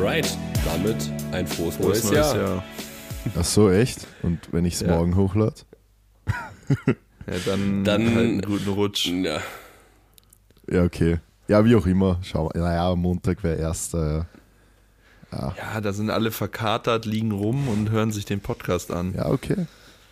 Alright, damit ein frohes, Frohes neues, Jahr. Ach so, echt? Und wenn ich es Ja. morgen hochlade? Ja, dann, Dann- halt einen guten Rutsch. Ja. Ja, okay. Ja, wie auch immer. Schau mal. Naja, Montag wäre erster. Ja. Ja, da sind alle verkatert, liegen rum und hören sich den Podcast an. Ja, okay.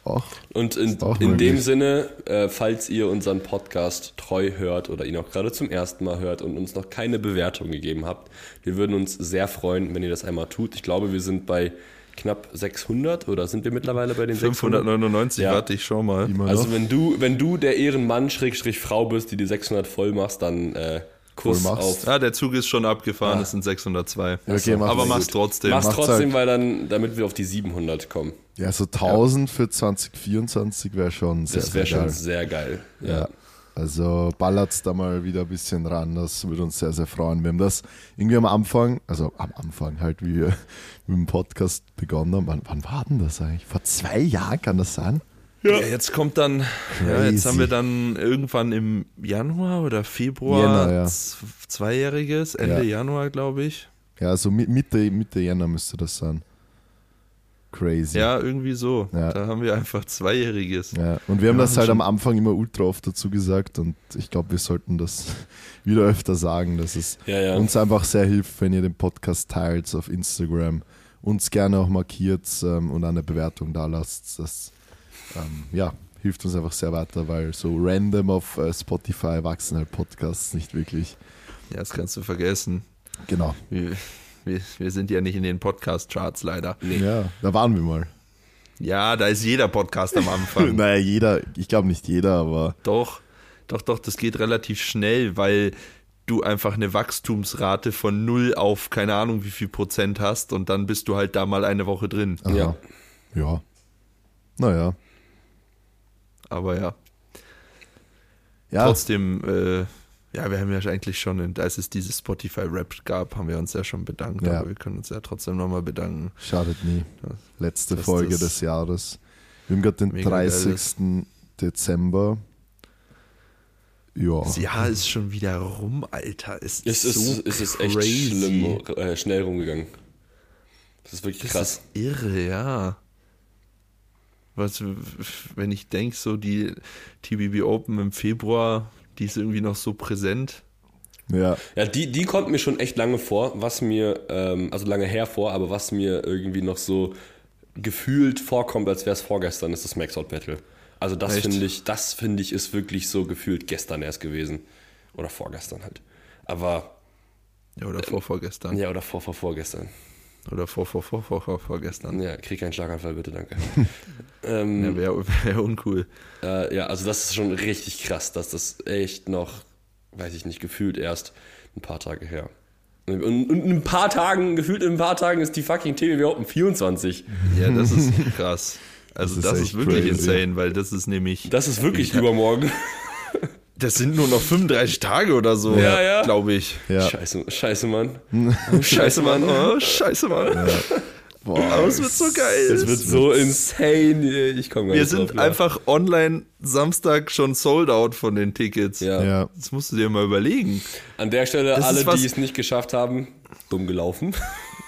Auch. Und in, in dem. Sinne, äh, falls ihr unseren Podcast treu hört oder ihn auch gerade zum ersten Mal hört und uns noch keine Bewertung gegeben habt, wir würden uns sehr freuen, wenn ihr das einmal tut. Ich glaube, wir sind bei knapp 600 oder sind wir mittlerweile bei den 600? 599, Ja. warte, ich schau mal. Immer Also wenn du, wenn du der Ehrenmann Schrägstrich Frau bist, die die 600 voll machst, dann äh, Kuss Voll machst. auf. Ah, der Zug ist schon abgefahren, Ah. es sind 602. Ja, okay, mach's Aber gut. mach's trotzdem. Mach's macht's trotzdem, halt. weil dann, damit wir auf die 700 kommen. Ja, so 1000 für 2024 wäre schon sehr, Das wäre sehr schon geil. sehr geil. Ja. Also ballert's da mal wieder ein bisschen ran, das würde uns sehr, sehr freuen. Wir haben das irgendwie am Anfang, also am Anfang halt, wie wir mit dem Podcast begonnen haben. Wann, wann war denn das eigentlich? Vor zwei Jahren kann das sein? Ja. jetzt kommt dann, ja, jetzt Crazy. haben wir dann irgendwann im Januar oder Februar Jänner, ja. Zweijähriges, Ende Ja. Januar, glaube ich. Ja, so Mi- Mitte, Mitte Jänner müsste das sein. Crazy. Ja, irgendwie so. Ja. Da haben wir einfach Zweijähriges. Ja, und wir haben das halt am Anfang immer ultra oft dazu gesagt und ich glaube, wir sollten das wieder öfter sagen, dass es Ja, ja. uns einfach sehr hilft, wenn ihr den Podcast teilt auf Instagram, uns gerne auch markiert ähm, und eine Bewertung da lasst. Das ähm, ja, hilft uns einfach sehr weiter, weil so random auf äh, Spotify wachsen halt Podcasts nicht wirklich. Ja, das kannst du vergessen. Genau. Wir, wir, wir sind ja nicht in den Podcast-Charts leider. Ja, da waren wir mal. Ja, da ist jeder Podcast am Anfang. naja, jeder, ich glaube nicht jeder, aber Doch, doch, doch, das geht relativ schnell, weil du einfach eine Wachstumsrate von null auf keine Ahnung wie viel Prozent hast und dann bist du halt da mal eine Woche drin. aha. Ja. ja. Naja. Aber ja, Ja, trotzdem, äh, ja, wir haben ja eigentlich schon, als es dieses Spotify-Rap gab, haben wir uns ja schon bedankt, Ja. aber wir können uns ja trotzdem nochmal bedanken. Schadet nie. Letzte dass Folge das des Jahres. Wir haben gerade den mega geil 30. Dezember. Ja. Das Jahr ist schon wieder rum, Alter. Es Es ist, so es ist echt crazy. schlimm, äh, schnell rumgegangen. Das ist wirklich Das krass. ist irre, ja. Was, wenn ich denke, so die TBB Open im Februar, die ist irgendwie noch so präsent. Ja. Ja, die, die kommt mir schon echt lange vor, was mir, ähm, also lange her vor, aber was mir irgendwie noch so gefühlt vorkommt, als wäre es vorgestern, ist das Maxout Battle. Also das finde ich, das finde ich ist wirklich so gefühlt gestern erst gewesen. Oder vorgestern halt. Aber, Ja, oder vor vorgestern. ja, oder vor, vor, vorgestern. Oder vor, vor, vor, vor, vor vorgestern. Ja, krieg keinen Schlaganfall, bitte, danke. ähm, Ja, wäre wär uncool. Äh, ja, also das ist schon richtig krass, dass das echt noch, weiß ich nicht, gefühlt erst ein paar Tage her. Und, und in ein paar Tagen, gefühlt in ein paar Tagen ist die fucking TBW Open 24. Ja, das ist krass. Also Das das ist ist, wirklich crazy. insane, weil das ist nämlich, Das ist wirklich übermorgen. das sind nur noch 35 Tage oder so, Ja, ja. glaube ich. Ja. Scheiße, scheiße, Mann. Scheiße, Mann. Oh, scheiße, Mann. Boah. Aber es wird so geil. Es wird so insane. Ich komme Wir drauf sind klar. einfach online Samstag schon sold out von den Tickets. Ja. Ja. Das musst du dir mal überlegen. An der Stelle, Das alle, die es nicht geschafft haben, dumm gelaufen.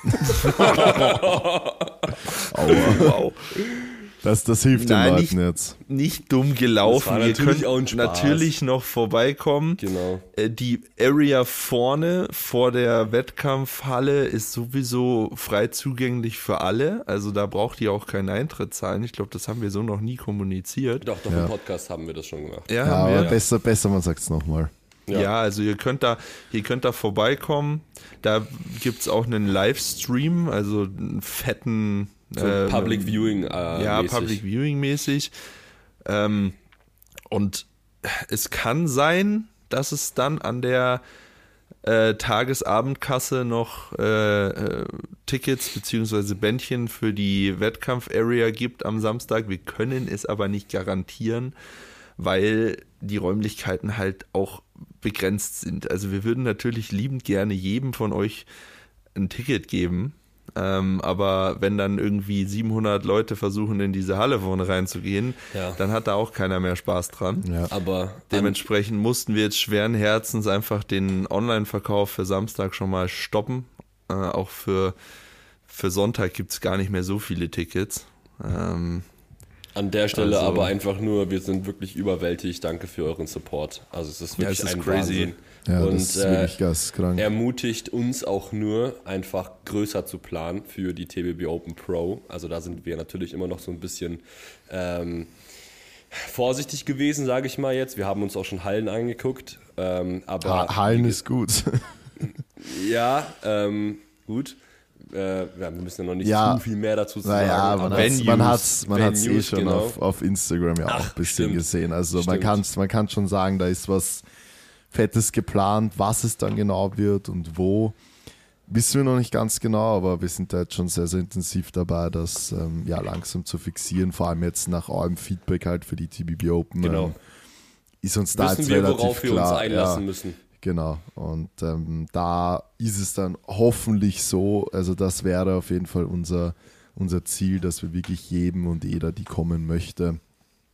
Aua. Wow. Das, das hilft Nein, den nicht- Leuten jetzt. Nicht dumm gelaufen. Ihr natürlich könnt auch natürlich noch vorbeikommen. Genau. Äh, Die Area vorne vor der Wettkampfhalle ist sowieso frei zugänglich für alle. Also da braucht ihr auch keinen Eintritt zahlen. Ich glaube, das haben wir so noch nie kommuniziert. Doch, doch, Ja. im Podcast haben wir das schon gemacht. Ja, Ja, aber wir. besser, besser, man sagt es nochmal. Ja. Ja. also ihr könnt da, ihr könnt da vorbeikommen. Da gibt's auch einen Livestream, also einen fetten So äh, Public Viewing. Äh, ja, mäßig. Public Viewing mäßig. Ähm, und es kann sein, dass es dann an der äh, Tagesabendkasse noch äh, äh, Tickets bzw. Bändchen für die Wettkampf-Area gibt am Samstag. Wir können es aber nicht garantieren, weil die Räumlichkeiten halt auch begrenzt sind. Also wir würden natürlich liebend gerne jedem von euch ein Ticket geben. Ähm, aber wenn dann irgendwie 700 Leute versuchen, in diese Halle vorne reinzugehen, Ja. dann hat da auch keiner mehr Spaß dran. Ja. Aber Dementsprechend mussten wir jetzt schweren Herzens einfach den Online-Verkauf für Samstag schon mal stoppen. Äh, auch für, für Sonntag gibt es gar nicht mehr so viele Tickets. Ähm, An der Stelle Also- aber einfach nur, wir sind wirklich überwältigt. Danke für euren Support. Also es ist Ja, wirklich es ist ein crazy. Wahnsinn. Ja, Und das ist äh, wirklich geisteskrank. ermutigt uns auch nur, einfach größer zu planen für die TBB Open Pro. Also da sind wir natürlich immer noch so ein bisschen ähm, vorsichtig gewesen, sage ich mal jetzt. Wir haben uns auch schon Hallen angeguckt. Ähm, aber Ha Hallen ist gut. ja, ähm, gut. Äh, wir müssen ja noch nicht Ja. zu viel mehr dazu sagen. Naja, man aber- hat es man hat's, man hat's eh Venues, schon genau. auf, auf Instagram ja auch Ach, ein bisschen stimmt. gesehen. Also man kann man kann schon sagen, da ist was Fettes geplant, was es dann genau wird und wo. Wissen wir noch nicht ganz genau, aber wir sind da jetzt schon sehr, sehr intensiv dabei, das ähm, ja langsam zu fixieren. Vor allem jetzt nach eurem Feedback halt für die TBB Open. Genau. Ähm, ist uns da Wissen jetzt wir, relativ worauf wir klar. uns einlassen ja, müssen. Genau. Und ähm, da ist es dann hoffentlich so, also das wäre auf jeden Fall unser, unser Ziel, dass wir wirklich jedem und jeder, die kommen möchte,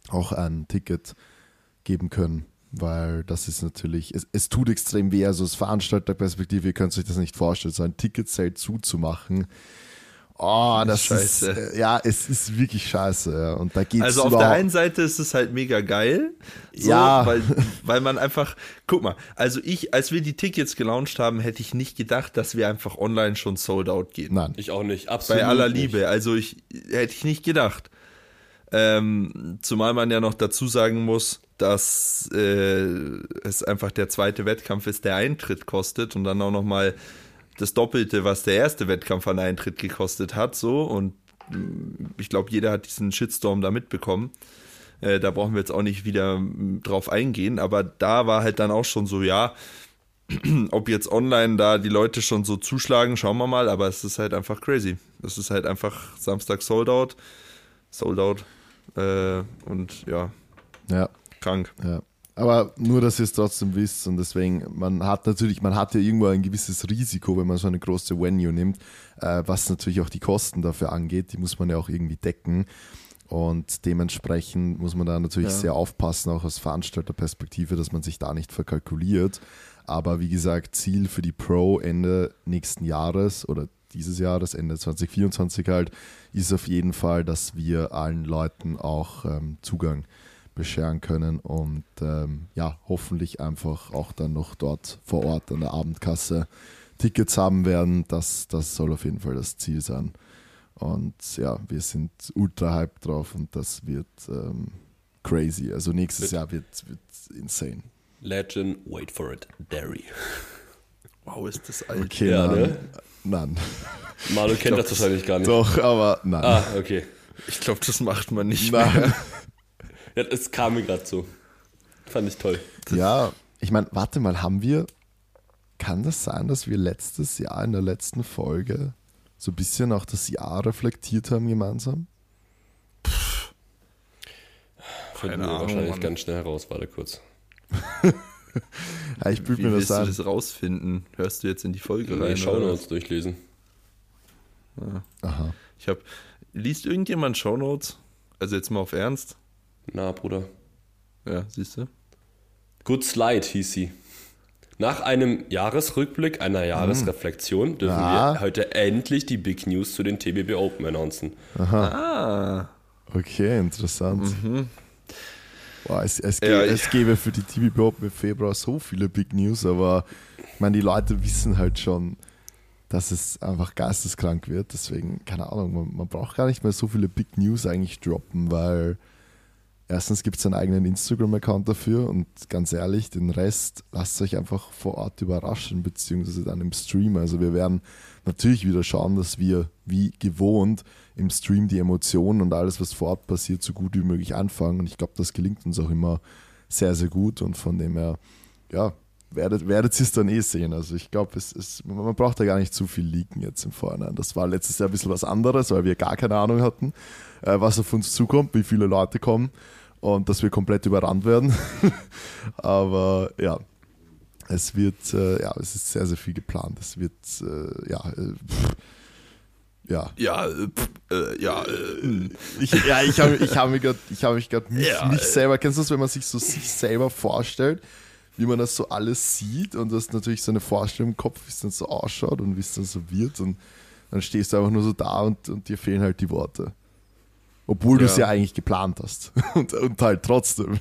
auch ein Ticket geben können. Weil das ist natürlich, es, es tut extrem weh, also aus Veranstalterperspektive, ihr könnt euch das nicht vorstellen, so ein Ticketzelt zuzumachen. Oh, das ist ist, scheiße. äh, ja, es ist wirklich scheiße. Ja. Und da geht's Also auf überhaupt, der einen Seite ist es halt mega geil. So, Ja. Weil, weil man einfach, guck mal, also ich, als wir die Tickets gelauncht haben, hätte ich nicht gedacht, dass wir einfach online schon sold out gehen. Nein. Ich auch nicht. Absolut. Bei aller nicht. Liebe. Also ich hätte ich nicht gedacht. Ähm, zumal man ja noch dazu sagen muss, dass äh, es einfach der zweite Wettkampf ist, der Eintritt kostet und dann auch noch mal das Doppelte, was der erste Wettkampf an Eintritt gekostet hat. So und mh, ich glaube, jeder hat diesen Shitstorm da mitbekommen. Äh, da brauchen wir jetzt auch nicht wieder mh, drauf eingehen, aber da war halt dann auch schon so, ja, ob jetzt online da die Leute schon so zuschlagen, schauen wir mal, aber es ist halt einfach crazy. Es ist halt einfach Samstag sold out, sold out äh, und ja, Ja. Krank. Ja. Aber nur, dass ihr es trotzdem wisst und deswegen, man hat natürlich, man hat ja irgendwo ein gewisses Risiko, wenn man so eine große Venue nimmt, äh, was natürlich auch die Kosten dafür angeht, die muss man ja auch irgendwie decken und dementsprechend muss man da natürlich Ja. sehr aufpassen, auch aus Veranstalterperspektive, dass man sich da nicht verkalkuliert. Aber wie gesagt, Ziel für die Pro Ende nächsten Jahres oder dieses Jahres, Ende 2024 halt, ist auf jeden Fall, dass wir allen Leuten auch ähm, Zugang bescheren können und ähm, ja, hoffentlich einfach auch dann noch dort vor Ort an der Abendkasse Tickets haben werden. Das, das soll auf jeden Fall das Ziel sein. Und ja, wir sind ultra hyped drauf und das wird ähm, crazy. Also nächstes Jahr wird, wird insane. Legend, wait for it, Derry. Wow, ist das alt. Okay, Ja, nein. ne? Nein. Manu kennt glaub, das wahrscheinlich gar nicht. Doch, aber nein. Ah, okay. Ich glaube, das macht man nicht mehr. Ja, es kam mir gerade so. Fand ich toll. Ja, ich meine, warte mal, haben wir, kann das sein, dass wir letztes Jahr in der letzten Folge so ein bisschen auch das Jahr reflektiert haben gemeinsam? Finden Keine wir Ahnung, wahrscheinlich Mann. ganz schnell heraus. Warte kurz. Ja, ich Wie mir willst das du ein. das rausfinden? Hörst du jetzt in die Folge Nee, rein? Uns durchlesen. Aha. Ich habe, liest irgendjemand Shownotes? Also jetzt mal auf Ernst? Na, Bruder. Ja, siehst du? Good Slide hieß sie. Nach einem Jahresrückblick, einer Jahresreflexion, dürfen Ah. wir heute endlich die Big News zu den TBB Open announcen. Ah. Okay, interessant. Boah, es, es, Ja, gäbe, es gäbe für die TVB Open im Februar so viele Big News, aber ich meine, die Leute wissen halt schon, dass es einfach geisteskrank wird. Deswegen, keine Ahnung, man, man braucht gar nicht mehr so viele Big News eigentlich droppen, weil erstens gibt es einen eigenen Instagram-Account dafür und ganz ehrlich, den Rest lasst euch einfach vor Ort überraschen, beziehungsweise dann im Stream. Also wir werden natürlich wieder schauen, dass wir wie gewohnt im Stream die Emotionen und alles, was vor Ort passiert, so gut wie möglich anfangen. Und ich glaube, das gelingt uns auch immer sehr, sehr gut. Und von dem her, ja, werdet, werdet ihr es dann eh sehen. Also ich glaube, es ist, man braucht da gar nicht zu viel leaken jetzt im Vorhinein. Das war letztes Jahr ein bisschen was anderes, weil wir gar keine Ahnung hatten, äh, was auf uns zukommt, wie viele Leute kommen und dass wir komplett überrannt werden. Aber ja, es wird, äh, ja, es ist sehr, sehr viel geplant. Es wird, äh, ja, äh, pff, ja. Ja, äh, pff, äh, ja, äh, Ich, ja, ich habe ich hab mich gerade hab mich, mich, Ja, mich selber, kennst du das, wenn man sich so sich selber vorstellt, wie man das so alles sieht und das natürlich so eine Vorstellung im Kopf, wie es dann so ausschaut und wie es dann so wird und dann stehst du einfach nur so da und, und dir fehlen halt die Worte. Obwohl du es ja Ja. eigentlich geplant hast. Und, und halt trotzdem.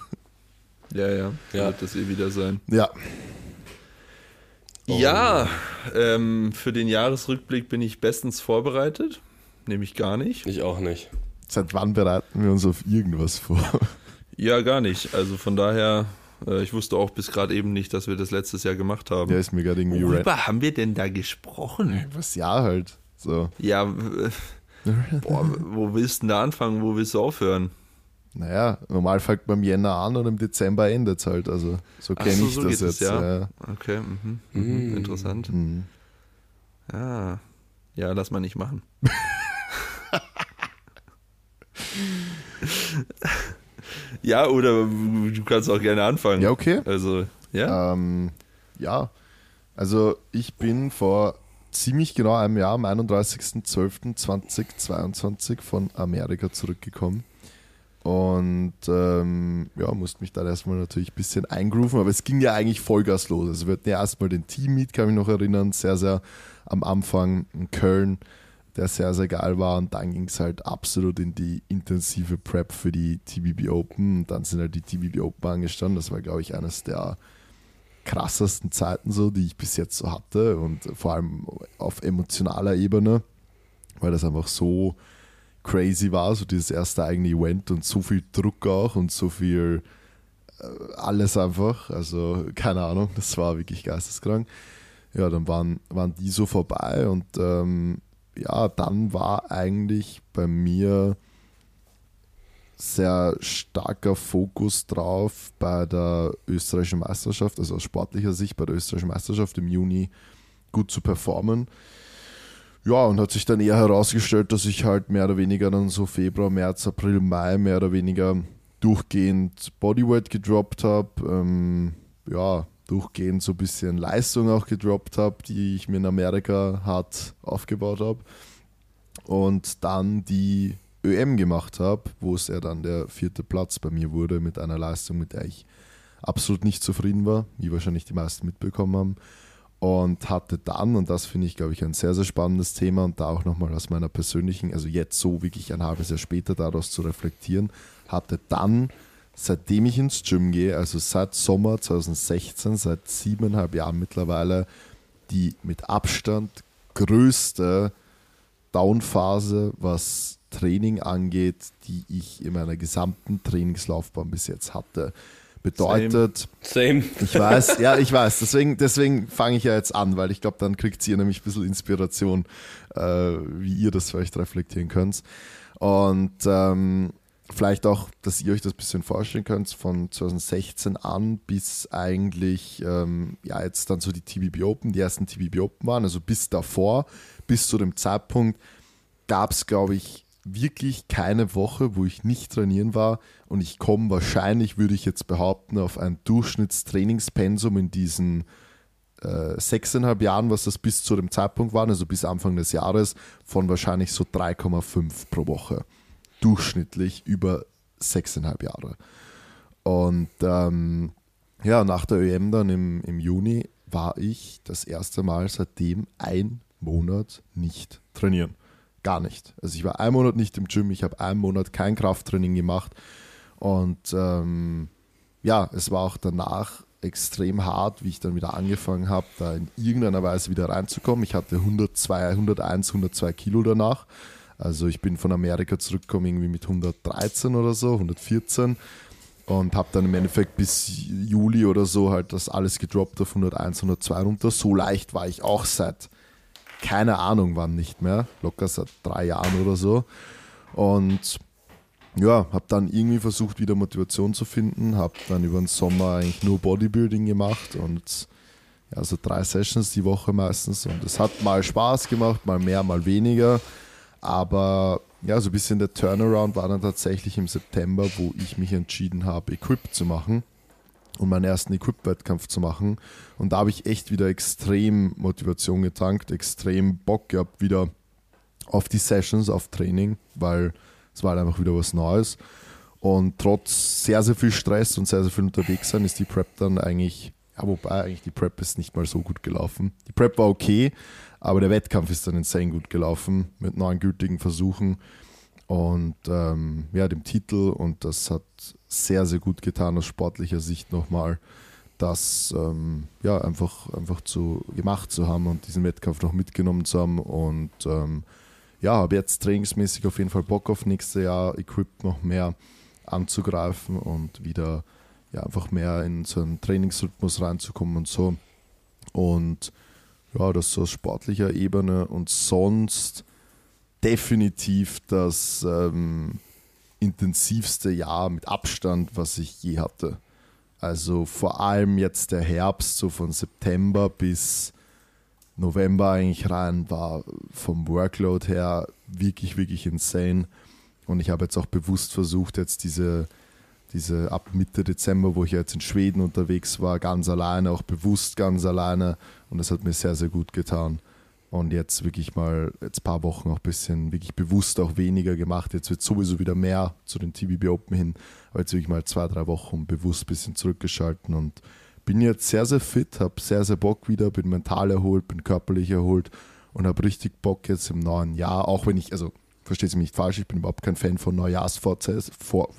Ja, ja, Ja. wird das eh wieder sein. Ja. Oh. Ja, ähm, für den Jahresrückblick bin ich bestens vorbereitet. Nämlich gar nicht. Ich auch nicht. Seit wann bereiten wir uns auf irgendwas vor? Ja, gar nicht. Also von daher, äh, ich wusste auch bis gerade eben nicht, dass wir das letztes Jahr gemacht haben. Ja, ist mir gerade irgendwie Worüber haben wir denn da gesprochen? Was ja halt. So. Ja, äh, boah, wo willst du denn da anfangen? Wo willst du aufhören? Naja, normal fängt man im Jänner an und im Dezember endet es halt. Also so kenne so, ich so das geht es, jetzt. ja. ja. Okay, mhm, mhm, interessant. Mhm. Ja. ja, lass mal nicht machen. ja, oder du kannst auch gerne anfangen. Ja, okay. Also, ja. Ähm, ja, also ich bin vor ziemlich genau einem Jahr, am 31.12.2022 von Amerika zurückgekommen. Und ähm, ja, musste mich dann erstmal natürlich ein bisschen eingrooven, aber es ging ja eigentlich Vollgas los. Also wir hatten ja erstmal den Team-Meet, kann mich noch erinnern, sehr, sehr am Anfang in Köln, der sehr, sehr geil war. Und dann ging es halt absolut in die intensive Prep für die TBB Open. Und dann sind halt die TBB Open angestanden. Das war, glaube ich, eines der krassesten Zeiten so, die ich bis jetzt so hatte und vor allem auf emotionaler Ebene, weil das einfach so crazy war, so dieses erste eigene Event und so viel Druck auch und so viel äh, alles einfach, also keine Ahnung, das war wirklich geisteskrank. Ja, dann waren, waren die so vorbei und ähm, ja, dann war eigentlich bei mir sehr starker Fokus drauf bei der österreichischen Meisterschaft, also aus sportlicher Sicht bei der österreichischen Meisterschaft im Juni gut zu performen. Ja, und hat sich dann eher herausgestellt, dass ich halt mehr oder weniger dann so Februar, März, April, Mai mehr oder weniger durchgehend Bodyweight gedroppt habe. Ähm, ja, durchgehend so ein bisschen Leistung auch gedroppt habe, die ich mir in Amerika hart aufgebaut habe. Und dann die ÖM gemacht habe, wo es ja dann der vierte Platz bei mir wurde mit einer Leistung, mit der ich absolut nicht zufrieden war, wie wahrscheinlich die meisten mitbekommen haben. Und hatte dann, und das finde ich, glaube ich, ein sehr, sehr spannendes Thema und da auch nochmal aus meiner persönlichen, also jetzt so wirklich ein halbes Jahr später daraus zu reflektieren, hatte dann, seitdem ich ins Gym gehe, also seit Sommer 2016, seit siebeneinhalb Jahren mittlerweile, die mit Abstand größte Downphase, was Training angeht, die ich in meiner gesamten Trainingslaufbahn bis jetzt hatte. Bedeutet, Same. ich weiß, ja, ich weiß, deswegen, deswegen fange ich ja jetzt an, weil ich glaube, dann kriegt ihr nämlich ein bisschen Inspiration, äh, wie ihr das vielleicht reflektieren könnt. Und ähm, vielleicht auch, dass ihr euch das ein bisschen vorstellen könnt, von 2016 an bis eigentlich, ähm, ja, jetzt dann so die TBB Open, die ersten TBB Open waren, also bis davor, bis zu dem Zeitpunkt, gab es, glaube ich, wirklich keine Woche, wo ich nicht trainieren war und ich komme wahrscheinlich, würde ich jetzt behaupten, auf ein Durchschnittstrainingspensum in diesen äh, sechseinhalb Jahren, was das bis zu dem Zeitpunkt war, also bis Anfang des Jahres, von wahrscheinlich so 3,5 pro Woche. Durchschnittlich über sechseinhalb Jahre. Und ähm, ja, nach der ÖM dann im, im Juni war ich das erste Mal seitdem ein Monat nicht trainieren. Gar nicht. Also ich war einen Monat nicht im Gym, ich habe einen Monat kein Krafttraining gemacht und ähm, ja, es war auch danach extrem hart, wie ich dann wieder angefangen habe, da in irgendeiner Weise wieder reinzukommen. Ich hatte 102, 101, 102 Kilo danach. Also ich bin von Amerika zurückgekommen irgendwie mit 113 oder so, 114 und habe dann im Endeffekt bis Juli oder so halt das alles gedroppt auf 101, 102 runter. So leicht war ich auch seit keine Ahnung wann nicht mehr, locker seit drei Jahren oder so. Und ja, habe dann irgendwie versucht, wieder Motivation zu finden, habe dann über den Sommer eigentlich nur Bodybuilding gemacht und ja, so drei Sessions die Woche meistens. Und es hat mal Spaß gemacht, mal mehr, mal weniger. Aber ja, so ein bisschen der Turnaround war dann tatsächlich im September, wo ich mich entschieden habe, Equip zu machen und meinen ersten Equip-Wettkampf zu machen. Und da habe ich echt wieder extrem Motivation getankt, extrem Bock gehabt wieder auf die Sessions, auf Training, weil es war halt einfach wieder was Neues. Und trotz sehr, sehr viel Stress und sehr, sehr viel unterwegs sein, ist die Prep dann eigentlich Ja, wobei eigentlich die Prep ist nicht mal so gut gelaufen. Die Prep war okay, aber der Wettkampf ist dann insane gut gelaufen mit neun gültigen Versuchen und ähm, ja, dem Titel. Und das hat sehr, sehr gut getan aus sportlicher Sicht nochmal, das ähm, ja, einfach, einfach zu, gemacht zu haben und diesen Wettkampf noch mitgenommen zu haben. Und ähm, ja, habe jetzt trainingsmäßig auf jeden Fall Bock auf nächstes Jahr, equipped noch mehr anzugreifen und wieder ja, einfach mehr in so einen Trainingsrhythmus reinzukommen und so. Und ja, das so aus sportlicher Ebene und sonst definitiv das ähm, intensivste Jahr mit Abstand, was ich je hatte. Also vor allem jetzt der Herbst, so von September bis November eigentlich rein, war vom Workload her wirklich, wirklich insane. Und ich habe jetzt auch bewusst versucht, jetzt diese, diese ab Mitte Dezember, wo ich jetzt in Schweden unterwegs war, ganz alleine, auch bewusst ganz alleine. Und das hat mir sehr, sehr gut getan. Und jetzt wirklich mal, jetzt ein paar Wochen auch ein bisschen wirklich bewusst auch weniger gemacht. Jetzt wird sowieso wieder mehr zu den TBB Open hin. Aber jetzt wirklich mal zwei, drei Wochen bewusst ein bisschen zurückgeschalten und bin jetzt sehr, sehr fit, habe sehr, sehr Bock wieder, bin mental erholt, bin körperlich erholt und habe richtig Bock jetzt im neuen Jahr, auch wenn ich, also versteht Sie mich nicht falsch, ich bin überhaupt kein Fan von Neujahrsvorsätzen. Vor,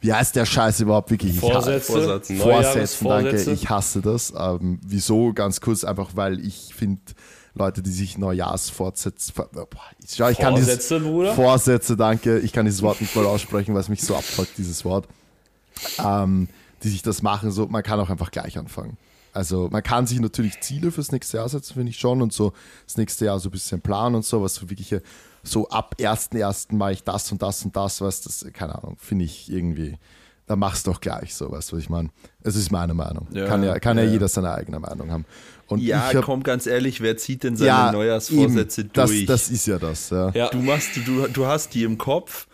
wie heißt der Scheiß überhaupt wirklich? Vorsätze, Vorsätzen danke, ich hasse das. Ähm, wieso? Ganz kurz, einfach weil ich finde, Leute, die sich Neujahrsvorsätze, schau, ich kann Vorsätze, Bruder? Vorsätze, danke, ich kann dieses Wort nicht mal aussprechen, weil es mich so abfuckt, dieses Wort. Ähm, die sich das machen, so, man kann auch einfach gleich anfangen. Also man kann sich natürlich Ziele fürs nächste Jahr setzen, finde ich schon, und so das nächste Jahr so ein bisschen planen und so, was so wirklich so ab 1.1. mache ich das und das und das, was das, keine Ahnung, finde ich irgendwie, da machst du doch gleich so, weißt du, was ich meine? Es ist meine Meinung. Ja, kann ja, kann ja, ja. jeder seine eigene Meinung haben. Und Ja, ich hab, komm, ganz ehrlich, wer zieht denn seine ja, Neujahrsvorsätze eben, das, durch? Das ist ja das, ja. Ja. Du machst, du, du hast die im Kopf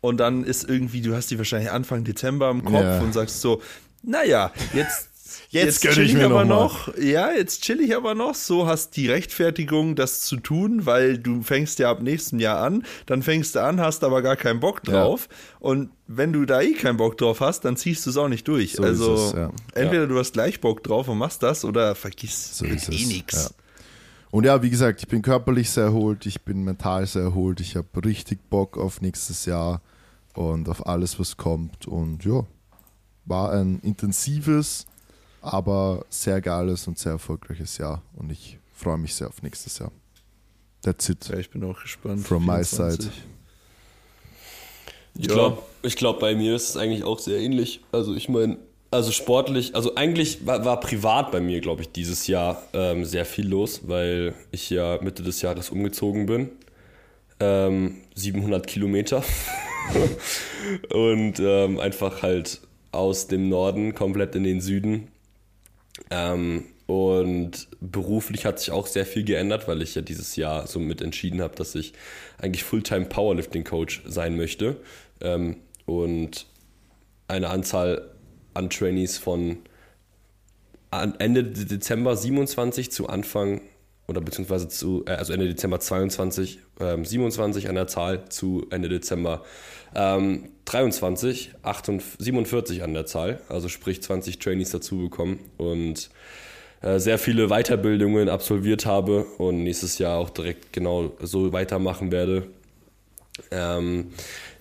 und dann ist irgendwie, du hast die wahrscheinlich Anfang Dezember im Kopf Ja. und sagst so, naja, jetzt, Jetzt gönn chill ich mir aber noch noch. Ja, jetzt chill ich aber noch. So hast die Rechtfertigung, das zu tun, weil du fängst ja ab nächstem Jahr an. Dann fängst du an, hast aber gar keinen Bock drauf. Und wenn du da eh keinen Bock drauf hast, dann ziehst du es auch nicht durch. So also es, ja. entweder du hast gleich Bock drauf und machst das oder vergiss So ist eh ja. Und ja, wie gesagt, ich bin körperlich sehr erholt, ich bin mental sehr erholt, ich habe richtig Bock auf nächstes Jahr und auf alles, was kommt. Und ja, war ein intensives, aber sehr geiles und sehr erfolgreiches Jahr. Und ich freue mich sehr auf nächstes Jahr. That's it. Ja, ich bin auch gespannt. From my 24. side. Ich Ja. glaube, ich glaub, bei mir ist es eigentlich auch sehr ähnlich. Also ich meine, also sportlich, also eigentlich war, war privat bei mir, glaube ich, dieses Jahr ähm, sehr viel los, weil ich ja Mitte des Jahres umgezogen bin. Ähm, 700 Kilometer. Und ähm, einfach halt aus dem Norden komplett in den Süden. Ähm, und beruflich hat sich auch sehr viel geändert, weil ich ja dieses Jahr so mit entschieden habe, dass ich eigentlich Fulltime Powerlifting Coach sein möchte. Ähm, und eine Anzahl an Trainees von Ende Dezember 27 zu Anfang oder beziehungsweise zu, äh, also Ende Dezember 22, ähm, 27 an der Zahl zu Ende Dezember ähm, 23, 48, 47 an der Zahl, also sprich 20 Trainees dazu bekommen und äh, sehr viele Weiterbildungen absolviert habe und nächstes Jahr auch direkt genau so weitermachen werde. Ähm,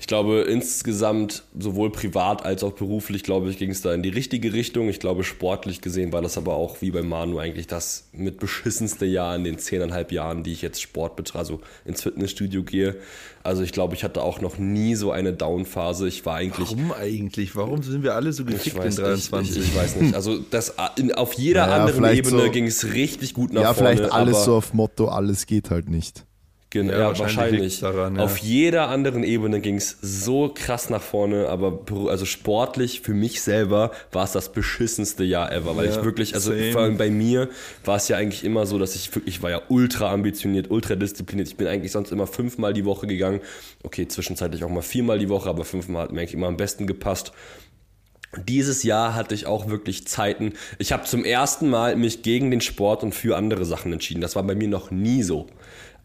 ich glaube, insgesamt, sowohl privat als auch beruflich, glaube ich, ging es da in die richtige Richtung. Ich glaube, sportlich gesehen war das aber auch wie bei Manu eigentlich das mit beschissenste Jahr in den zehneinhalb Jahren, die ich jetzt Sport betreibe, also ins Fitnessstudio gehe. Also ich glaube, ich hatte auch noch nie so eine Down-Phase. Ich war eigentlich Warum eigentlich? Warum sind wir alle so gefickt ich in weiß, 23? Ich, ich, weiß nicht. Also das, in, auf jeder Naja, anderen Ebene so- ging es richtig gut nach Ja, vorne. vielleicht alles so auf Motto, alles geht halt nicht. Genau, Ja, ja, wahrscheinlich wahrscheinlich. daran, ja. Auf jeder anderen Ebene ging es so krass nach vorne, aber also sportlich für mich selber war es das beschissenste Jahr ever, weil ich wirklich, also same. vor allem bei mir war es ja eigentlich immer so, dass ich wirklich, ich war ja ultra ambitioniert, ultra diszipliniert. Ich bin eigentlich sonst immer fünfmal die Woche gegangen. Okay, zwischenzeitlich auch mal viermal die Woche, aber fünfmal hat mir eigentlich immer am besten gepasst. Dieses Jahr hatte ich auch wirklich Zeiten. Ich habe zum ersten Mal mich gegen den Sport und für andere Sachen entschieden. Das war bei mir noch nie so.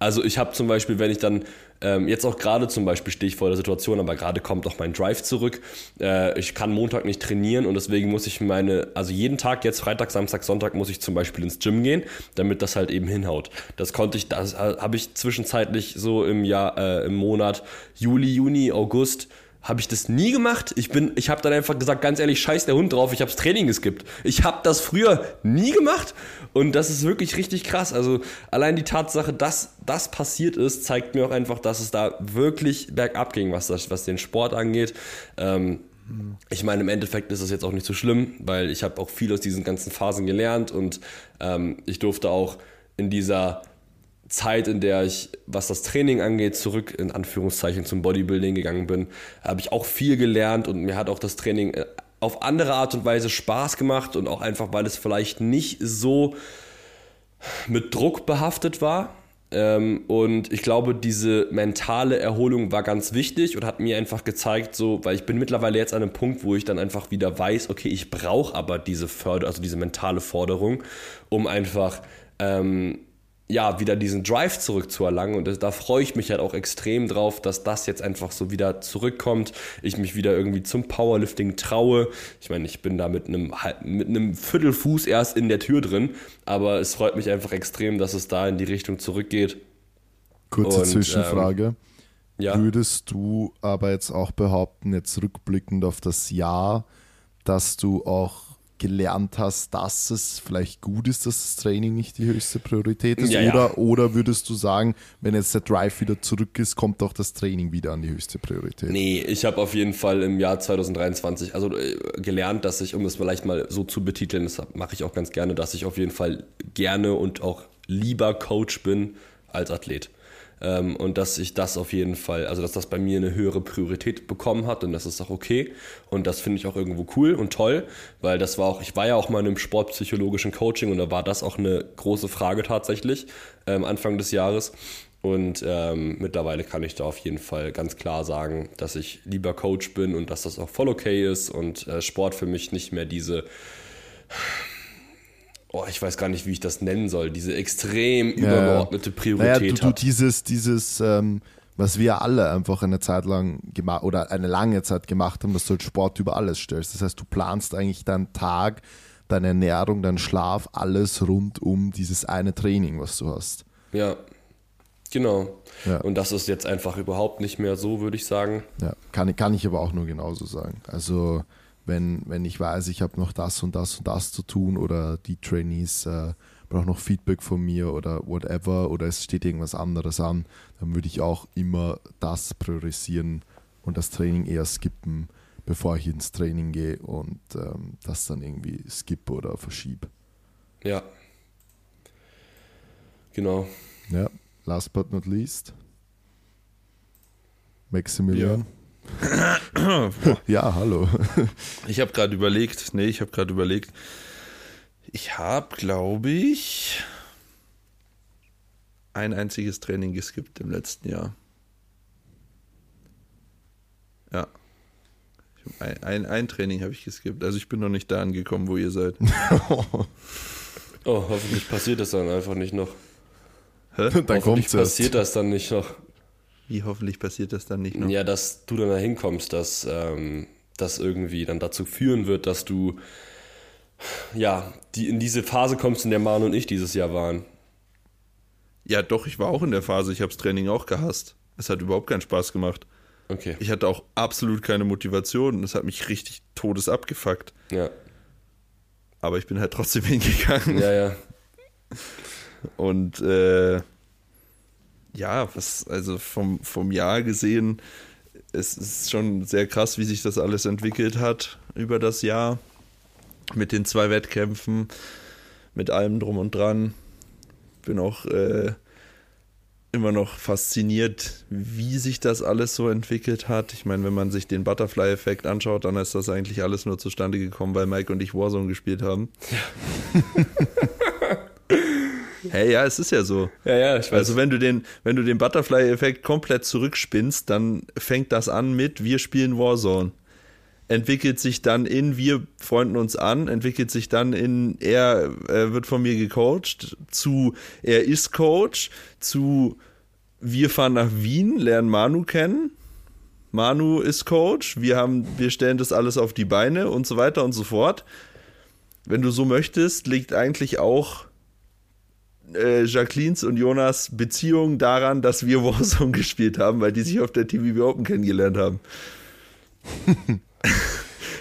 Also ich habe zum Beispiel, wenn ich dann ähm, jetzt auch gerade zum Beispiel stehe ich vor der Situation, aber gerade kommt auch mein Drive zurück. Äh, ich kann Montag nicht trainieren und deswegen muss ich meine, also jeden Tag, jetzt Freitag, Samstag, Sonntag, muss ich zum Beispiel ins Gym gehen, damit das halt eben hinhaut. Das konnte ich, das habe ich zwischenzeitlich so im Jahr, äh, im Monat Juli, Juni, August habe ich das nie gemacht. Ich bin, ich habe dann einfach gesagt, ganz ehrlich, scheiß der Hund drauf, ich habe Training geskippt. Ich habe das früher nie gemacht und das ist wirklich richtig krass. Also allein die Tatsache, dass das passiert ist, zeigt mir auch einfach, dass es da wirklich bergab ging, was das, was den Sport angeht. Ähm, ich meine, im Endeffekt ist es jetzt auch nicht so schlimm, weil ich habe auch viel aus diesen ganzen Phasen gelernt und ähm, ich durfte auch in dieser Zeit, in der ich, was das Training angeht, zurück in Anführungszeichen zum Bodybuilding gegangen bin, habe ich auch viel gelernt und mir hat auch das Training äh, auf andere Art und Weise Spaß gemacht und auch einfach, weil es vielleicht nicht so mit Druck behaftet war. Ähm, und ich glaube, diese mentale Erholung war ganz wichtig und hat mir einfach gezeigt, so, weil ich bin mittlerweile jetzt an einem Punkt, wo ich dann einfach wieder weiß, okay, ich brauche aber diese Förder, also diese mentale Forderung, um einfach ähm, ja, wieder diesen Drive zurückzuerlangen. Und das, da freue ich mich halt auch extrem drauf, dass das jetzt einfach so wieder zurückkommt. Ich mich wieder irgendwie zum Powerlifting traue. Ich meine, ich bin da mit einem, mit einem Viertelfuß erst in der Tür drin, aber es freut mich einfach extrem, dass es da in die Richtung zurückgeht. Kurze Und, Zwischenfrage. Ähm, ja. Würdest du aber jetzt auch behaupten, jetzt rückblickend auf das Jahr, dass du auch gelernt hast, dass es vielleicht gut ist, dass das Training nicht die höchste Priorität ist? Ja, oder, ja. oder würdest du sagen, wenn jetzt der Drive wieder zurück ist, kommt auch das Training wieder an die höchste Priorität? Nee, ich habe auf jeden Fall im Jahr 2023 also äh, gelernt, dass ich, um das vielleicht mal so zu betiteln, das mache ich auch ganz gerne, dass ich auf jeden Fall gerne und auch lieber Coach bin als Athlet. Ähm, und dass ich das auf jeden Fall, also dass das bei mir eine höhere Priorität bekommen hat und das ist auch okay. Und das finde ich auch irgendwo cool und toll, weil das war auch, ich war ja auch mal in einem sportpsychologischen Coaching und da war das auch eine große Frage tatsächlich, ähm, Anfang des Jahres. Und ähm, mittlerweile kann ich da auf jeden Fall ganz klar sagen, dass ich lieber Coach bin und dass das auch voll okay ist und äh, Sport für mich nicht mehr diese oh, ich weiß gar nicht, wie ich das nennen soll, diese extrem übergeordnete Priorität naja, du, du dieses, dieses, ähm, was wir alle einfach eine Zeit lang gemacht oder eine lange Zeit gemacht haben, dass du halt Sport über alles stellst. Das heißt, du planst eigentlich deinen Tag, deine Ernährung, deinen Schlaf, alles rund um dieses eine Training, was du hast. Ja, genau. Ja. Und das ist jetzt einfach überhaupt nicht mehr so, würde ich sagen. Ja, kann, kann ich aber auch nur genauso sagen. Also wenn, wenn ich weiß, ich habe noch das und das und das zu tun oder die Trainees äh, brauchen noch Feedback von mir oder whatever oder es steht irgendwas anderes an, dann würde ich auch immer das priorisieren und das Training eher skippen, bevor ich ins Training gehe und ähm, das dann irgendwie skippe oder verschiebe. Ja. Genau. Ja, last but not least. Maximilian. Ja. ja, hallo. ich habe gerade überlegt, nee, ich habe gerade überlegt, ich habe, glaube ich, ein einziges Training geskippt im letzten Jahr. Ja. Ein, ein, ein Training habe ich geskippt. Also ich bin noch nicht da angekommen, wo ihr seid. oh, hoffentlich passiert das dann einfach nicht noch. Hä? Dann hoffentlich passiert das dann nicht noch. Wie hoffentlich passiert das dann nicht noch? Ja, dass du dann da hinkommst, dass ähm, das irgendwie dann dazu führen wird, dass du ja, die in diese Phase kommst, in der Manu und ich dieses Jahr waren. Ja, doch, ich war auch in der Phase. Ich habe das Training auch gehasst. Es hat überhaupt keinen Spaß gemacht. Okay. Ich hatte auch absolut keine Motivation. Es hat mich richtig todes abgefuckt. Ja. Aber ich bin halt trotzdem hingegangen. Ja, ja. Und äh, ja, was, also vom, vom Jahr gesehen, es ist schon sehr krass, wie sich das alles entwickelt hat über das Jahr. Mit den zwei Wettkämpfen, mit allem drum und dran. Bin auch äh, immer noch fasziniert, wie sich das alles so entwickelt hat. Ich meine, wenn man sich den Butterfly-Effekt anschaut, dann ist das eigentlich alles nur zustande gekommen, weil Mike und ich Warzone gespielt haben. Ja. Hey, ja, es ist ja so. Ja, ja, ich weiß. Also wenn du den, wenn du den Butterfly-Effekt komplett zurückspinnst, dann fängt das an mit, wir spielen Warzone. Entwickelt sich dann in, wir freunden uns an, entwickelt sich dann in, er äh, wird von mir gecoacht, zu, er ist Coach, zu, wir fahren nach Wien, lernen Manu kennen. Manu ist Coach. Wir haben, wir stellen das alles auf die Beine und so weiter und so fort. Wenn du so möchtest, liegt eigentlich auch äh, Jacquelines und Jonas Beziehung daran, dass wir Warzone gespielt haben, weil die sich auf der TVB Open kennengelernt haben.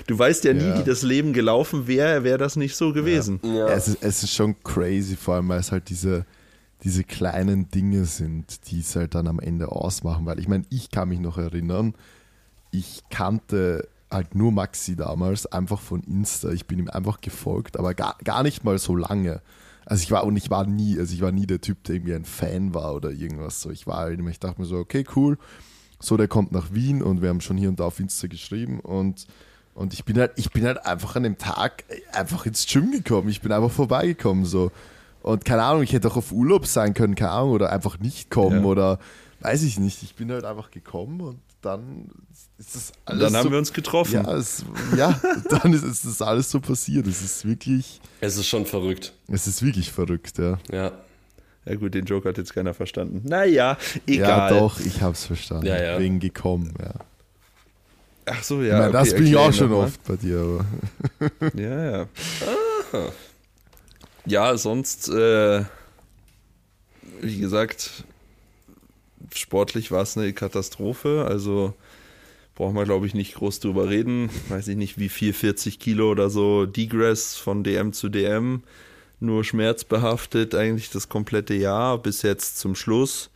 du weißt ja nie, Ja. wie das Leben gelaufen wäre, wäre das nicht so gewesen. Ja. Es, ist, es ist schon crazy, vor allem weil es halt diese, diese kleinen Dinge sind, die es halt dann am Ende ausmachen. Weil ich meine, ich kann mich noch erinnern, ich kannte halt nur Maxi damals, einfach von Insta. Ich bin ihm einfach gefolgt, aber gar, gar nicht mal so lange. Also ich war und ich war nie, also ich war nie der Typ, der irgendwie ein Fan war oder irgendwas so. Ich war halt immer, ich dachte mir so, okay, cool. So, der kommt nach Wien und wir haben schon hier und da auf Insta geschrieben und und ich bin halt, ich bin halt einfach an dem Tag einfach ins Gym gekommen. Ich bin einfach vorbeigekommen so. Und keine Ahnung, ich hätte auch auf Urlaub sein können, keine Ahnung, oder einfach nicht kommen Ja. oder weiß ich nicht. Ich bin halt einfach gekommen und dann ist das alles dann haben so, wir uns getroffen. ja, es, ja, dann ist, ist das alles so passiert. Es ist wirklich, Es ist schon verrückt. es ist wirklich verrückt, ja. Ja. Ja gut, den Joke hat jetzt keiner verstanden. Naja, Ja, egal. doch, ich hab's verstanden. Ja, ja. Wegen gekommen, ja. Ach so, ich ja. meine, das okay, bin ich auch schon oft bei dir, aber. Ja, ja. Ja, sonst, äh, wie gesagt, sportlich war es eine Katastrophe. Also brauchen wir, glaube ich, nicht groß drüber reden. Weiß ich nicht, wie viel, 40 Kilo oder so Degress von DM zu DM. Nur schmerzbehaftet eigentlich das komplette Jahr bis jetzt zum Schluss.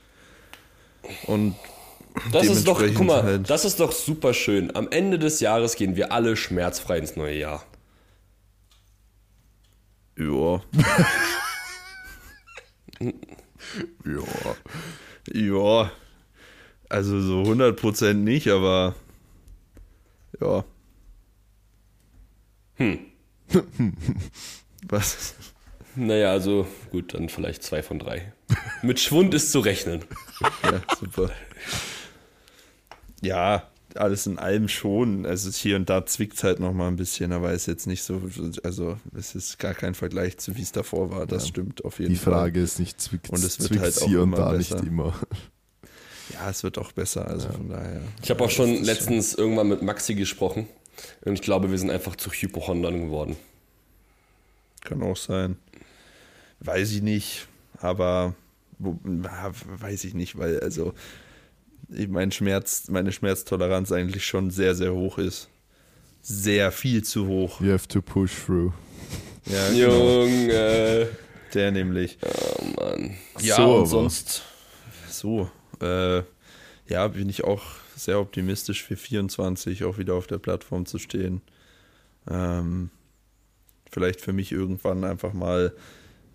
Und Das ist doch, guck mal, halt. das ist doch super schön. Am Ende des Jahres gehen wir alle schmerzfrei ins neue Jahr. ja, Ja. Ja, also so 100% nicht, aber ja. Hm. Was? Naja, also gut, dann vielleicht zwei von drei. Mit Schwund ist zu rechnen. Ja, super. Ja, alles in allem schon. Also hier und da zwickt es halt noch mal ein bisschen, aber ist jetzt nicht so, also es ist gar kein Vergleich zu wie es davor war. Das stimmt auf jeden Die Fall. Frage ist nicht, zwickt Und es wird halt auch hier und immer da besser. nicht immer. Ja, es wird auch besser, also von daher. Ich habe auch schon letztens irgendwann mit Maxi gesprochen und ich glaube, wir sind einfach zu Hypochondern geworden. Kann auch sein. Weiß ich nicht, aber weiß ich nicht, weil also mein Schmerz, meine Schmerztoleranz eigentlich schon sehr, sehr hoch ist. Sehr viel zu hoch. You have to push through. Ja, genau. Junge. Der nämlich. Oh Mann. Ja, So, und sonst so. Äh, ja, bin ich auch sehr optimistisch für 24 auch wieder auf der Plattform zu stehen. Ähm, vielleicht für mich irgendwann einfach mal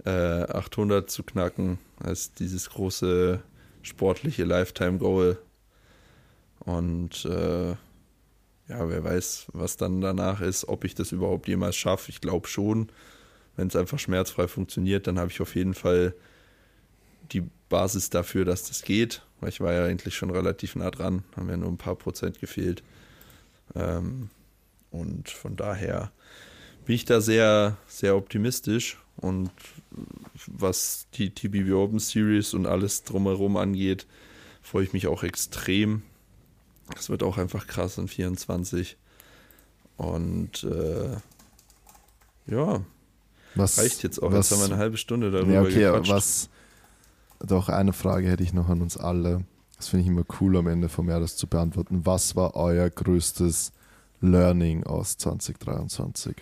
äh, 800 zu knacken als dieses große sportliche Lifetime-Goal. Und äh, ja, wer weiß, was dann danach ist, ob ich das überhaupt jemals schaffe. Ich glaube schon. Wenn es einfach schmerzfrei funktioniert, dann habe ich auf jeden Fall die Basis dafür, dass das geht. Weil ich war ja eigentlich schon relativ nah dran, haben ja nur ein paar Prozent gefehlt. Ähm, und von daher bin ich da sehr, sehr optimistisch. Und was die TBB Open Series und alles drumherum angeht, freue ich mich auch extrem. Es wird auch einfach krass in 24. Und äh, ja, Was, reicht jetzt auch. Was, jetzt haben wir eine halbe Stunde darüber ja, okay, gequatscht. was. Doch, eine Frage hätte ich noch an uns alle. Das finde ich immer cool am Ende vom Jahr, das zu beantworten. Was war euer größtes Learning aus 2023?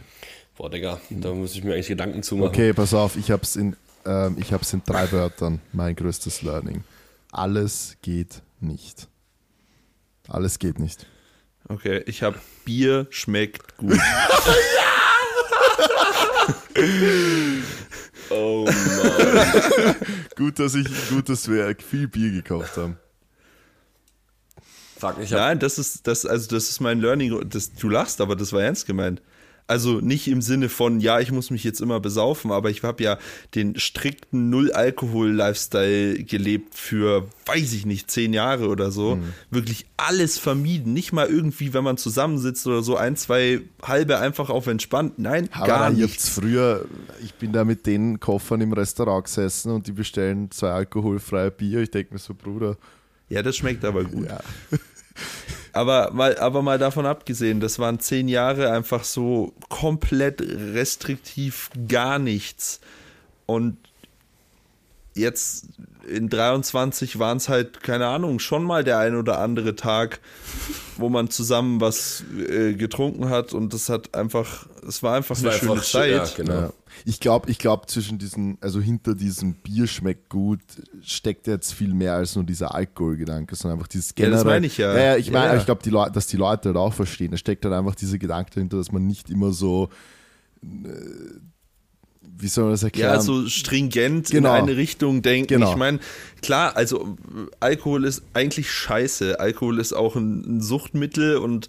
Boah, Digga, da muss ich mir eigentlich Gedanken zu machen. Okay, pass auf, ich habe es in, ähm, ich hab's in drei Wörtern. Mein größtes Learning. Alles geht nicht. Alles geht nicht. Okay, ich habe Bier schmeckt gut. Oh Mann. Gut, dass ich, gut, dass wir viel Bier gekauft haben. Fuck, ich hab, Nein, das ist das also das ist mein Learning. Das, du lachst, aber das war ernst gemeint. Also nicht im Sinne von, ja, ich muss mich jetzt immer besaufen, aber ich habe ja den strikten Null-Alkohol-Lifestyle gelebt für, weiß ich nicht, zehn Jahre oder so. Mhm. Wirklich alles vermieden. Nicht mal irgendwie, wenn man zusammensitzt oder so, ein, zwei halbe einfach auf entspannt. Nein, aber gar nichts. Früher, ich bin da mit den Koffern im Restaurant gesessen und die bestellen zwei alkoholfreie Bier. Ich denke mir so, Bruder. Ja, das schmeckt aber gut. Ja. Aber mal, aber mal davon abgesehen, das waren zehn Jahre einfach so komplett restriktiv gar nichts. Und jetzt in 23 waren es halt, keine Ahnung, schon mal der ein oder andere Tag, wo man zusammen was äh, getrunken hat und das hat einfach, es war einfach das eine war schöne einfach, Zeit. Ja, genau. Ja. Ich glaube, ich glaube, zwischen diesen, also hinter diesem Bier schmeckt gut, steckt jetzt viel mehr als nur dieser Alkoholgedanke, sondern einfach dieses generell. Ja, das meine ich ja. Ja, ich meine, ja. ich glaube, die Leute, dass die Leute halt auch verstehen. Da steckt halt einfach dieser Gedanke dahinter, dass man nicht immer so, äh, wie soll man das erklären? Ja, so stringent genau. in eine Richtung denken. Genau. Ich meine, klar, also Alkohol ist eigentlich scheiße. Alkohol ist auch ein, ein Suchtmittel und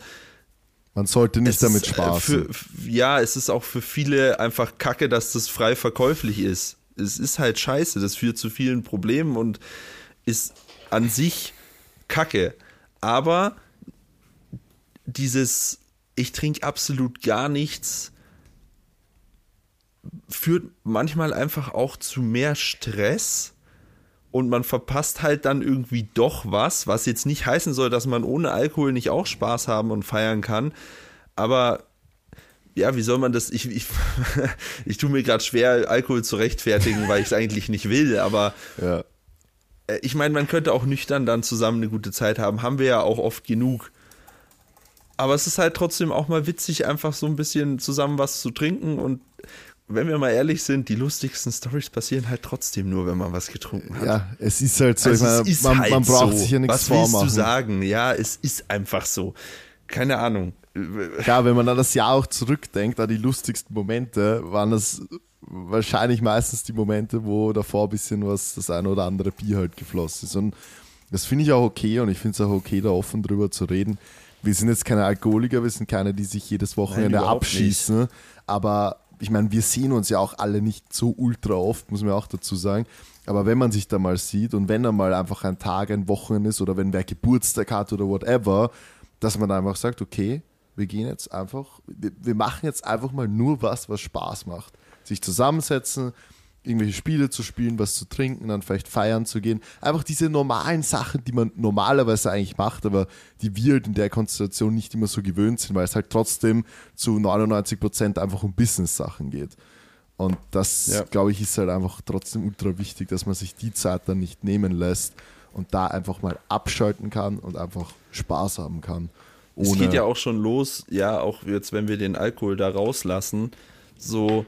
man sollte nicht damit äh, spaßen. Für, ja, es ist auch für viele einfach kacke, dass das frei verkäuflich ist. Es ist halt scheiße, das führt zu vielen Problemen und ist an sich kacke. Aber dieses, ich trinke absolut gar nichts, führt manchmal einfach auch zu mehr Stress und man verpasst halt dann irgendwie doch was, was jetzt nicht heißen soll, dass man ohne Alkohol nicht auch Spaß haben und feiern kann. Aber ja, wie soll man das? Ich, ich, ich tue mir gerade schwer, Alkohol zu rechtfertigen, weil ich es eigentlich nicht will, aber ja. Äh, ich meine, man könnte auch nüchtern dann zusammen eine gute Zeit haben. Haben wir ja auch oft genug. Aber es ist halt trotzdem auch mal witzig, einfach so ein bisschen zusammen was zu trinken und wenn wir mal ehrlich sind, die lustigsten Stories passieren halt trotzdem nur, wenn man was getrunken hat. Ja, es ist halt so. Also meine, ist man, halt man, braucht so. sich ja nichts was vormachen. Was willst du sagen? Ja, es ist einfach so. Keine Ahnung. Ja, wenn man an das Jahr auch zurückdenkt, an die lustigsten Momente, waren das wahrscheinlich meistens die Momente, wo davor ein bisschen was, das eine oder andere Bier halt geflossen ist. Und das finde ich auch okay und ich finde es auch okay, da offen drüber zu reden. Wir sind jetzt keine Alkoholiker, wir sind keine, die sich jedes Wochenende Nein, abschießen, nicht. aber ich meine, wir sehen uns ja auch alle nicht so ultra oft, muss man auch dazu sagen. Aber wenn man sich da mal sieht und wenn da mal einfach ein Tag, ein Wochenende ist oder wenn wer Geburtstag hat oder whatever, dass man einfach sagt, okay, wir gehen jetzt einfach, wir machen jetzt einfach mal nur was, was Spaß macht. Sich zusammensetzen, irgendwelche Spiele zu spielen, was zu trinken, dann vielleicht feiern zu gehen. Einfach diese normalen Sachen, die man normalerweise eigentlich macht, aber die wir halt in der Konstellation nicht immer so gewöhnt sind, weil es halt trotzdem zu 99 Prozent einfach um Business-Sachen geht. Und das, ja. glaube ich, ist halt einfach trotzdem ultra wichtig, dass man sich die Zeit dann nicht nehmen lässt und da einfach mal abschalten kann und einfach Spaß haben kann. es geht ja auch schon los, ja, auch jetzt, wenn wir den Alkohol da rauslassen, so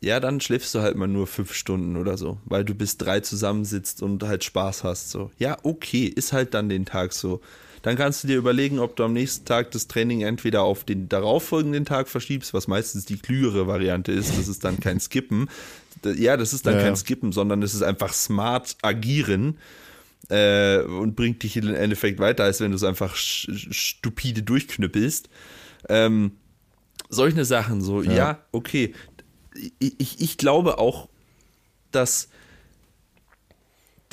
ja, dann schläfst du halt mal nur fünf Stunden oder so, weil du bis drei zusammensitzt und halt Spaß hast. So, ja, okay, ist halt dann den Tag so. Dann kannst du dir überlegen, ob du am nächsten Tag das Training entweder auf den darauffolgenden Tag verschiebst, was meistens die klügere Variante ist. Das ist dann kein Skippen. Ja, das ist dann ja. kein Skippen, sondern es ist einfach smart agieren äh, und bringt dich im Endeffekt weiter, als wenn du es einfach stupide durchknüppelst. Ähm, solche Sachen so, ja. ja, okay, ich, ich glaube auch, dass,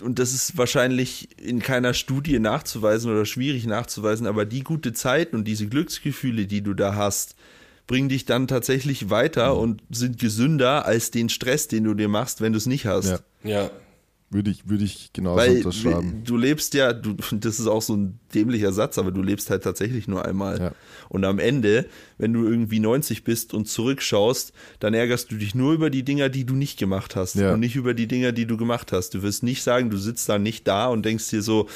und das ist wahrscheinlich in keiner Studie nachzuweisen oder schwierig nachzuweisen, aber die gute Zeit und diese Glücksgefühle, die du da hast, bringen dich dann tatsächlich weiter mhm. und sind gesünder als den Stress, den du dir machst, wenn du es nicht hast. Ja. ja. Würde ich, würde ich genauso Weil unterschreiben. Du lebst ja, du, das ist auch so ein dämlicher Satz, aber du lebst halt tatsächlich nur einmal. Ja. Und am Ende, wenn du irgendwie 90 bist und zurückschaust, dann ärgerst du dich nur über die Dinger, die du nicht gemacht hast ja. und nicht über die Dinger, die du gemacht hast. Du wirst nicht sagen, du sitzt da nicht da und denkst dir so,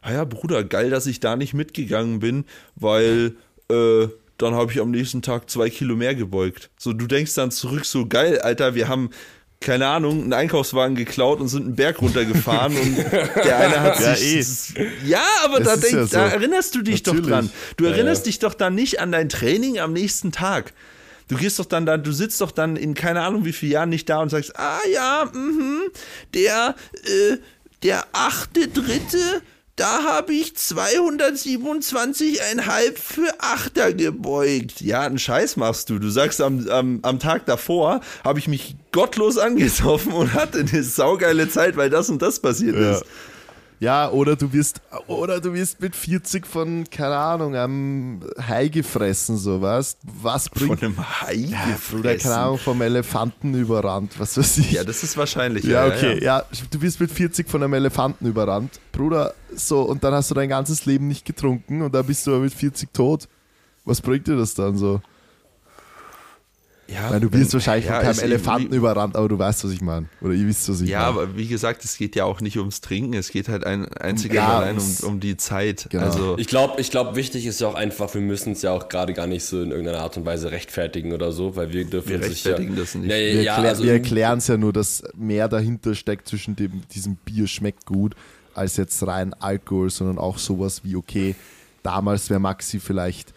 ah ja, Bruder, geil, dass ich da nicht mitgegangen bin, weil äh, dann habe ich am nächsten Tag zwei Kilo mehr gebeugt. So, du denkst dann zurück, so geil, Alter, wir haben keine Ahnung, einen Einkaufswagen geklaut und sind einen Berg runtergefahren und der eine hat ja, sich. Eh. Ja, aber da, denk, ja so. da, erinnerst du dich Natürlich. doch dran. Du erinnerst ja, dich doch dann nicht an dein Training am nächsten Tag. Du gehst doch dann da, du sitzt doch dann in keine Ahnung wie vielen Jahren nicht da und sagst, ah ja, mh, der, äh, der achte, dritte, da habe ich 227,5 für Achter gebeugt. Ja, einen Scheiß machst du. Du sagst, am, am, am Tag davor habe ich mich gottlos angesoffen und hatte eine saugeile Zeit, weil das und das passiert Ja. ist. Ja, oder du wirst, oder du wirst mit 40 von, keine Ahnung, einem Hai gefressen, so was. Was Von bringt. einem Hai Ja, Bruder, keine gefressen. Ahnung, vom Elefanten überrannt, was weiß ich. Ja, das ist wahrscheinlich. Ja, okay, ja. du wirst mit 40 von einem Elefanten überrannt. Bruder, so, und dann hast du dein ganzes Leben nicht getrunken und dann bist du aber mit 40 tot. Was bringt dir das dann so? Ja, Weil du wirst wenn- wahrscheinlich ja, von keinem Elefanten überrannt, aber du weißt, was ich meine. Oder ihr wisst, was ich Ja, meine. aber wie gesagt, es geht ja auch nicht ums Trinken, es geht halt ein, einzig Ja, und allein um, um die Zeit. Genau. Also, Ich glaube, ich glaub, wichtig ist ja auch einfach, wir müssen es ja auch gerade gar nicht so in irgendeiner Art und Weise rechtfertigen oder so, weil wir dürfen Wir sich ja, rechtfertigen das nicht. Ja, ja, Wir, ja, erklär, also, wir erklären es ja nur, dass mehr dahinter steckt zwischen dem, diesem Bier schmeckt gut, als jetzt rein Alkohol, sondern auch sowas wie, okay, damals wäre Maxi vielleicht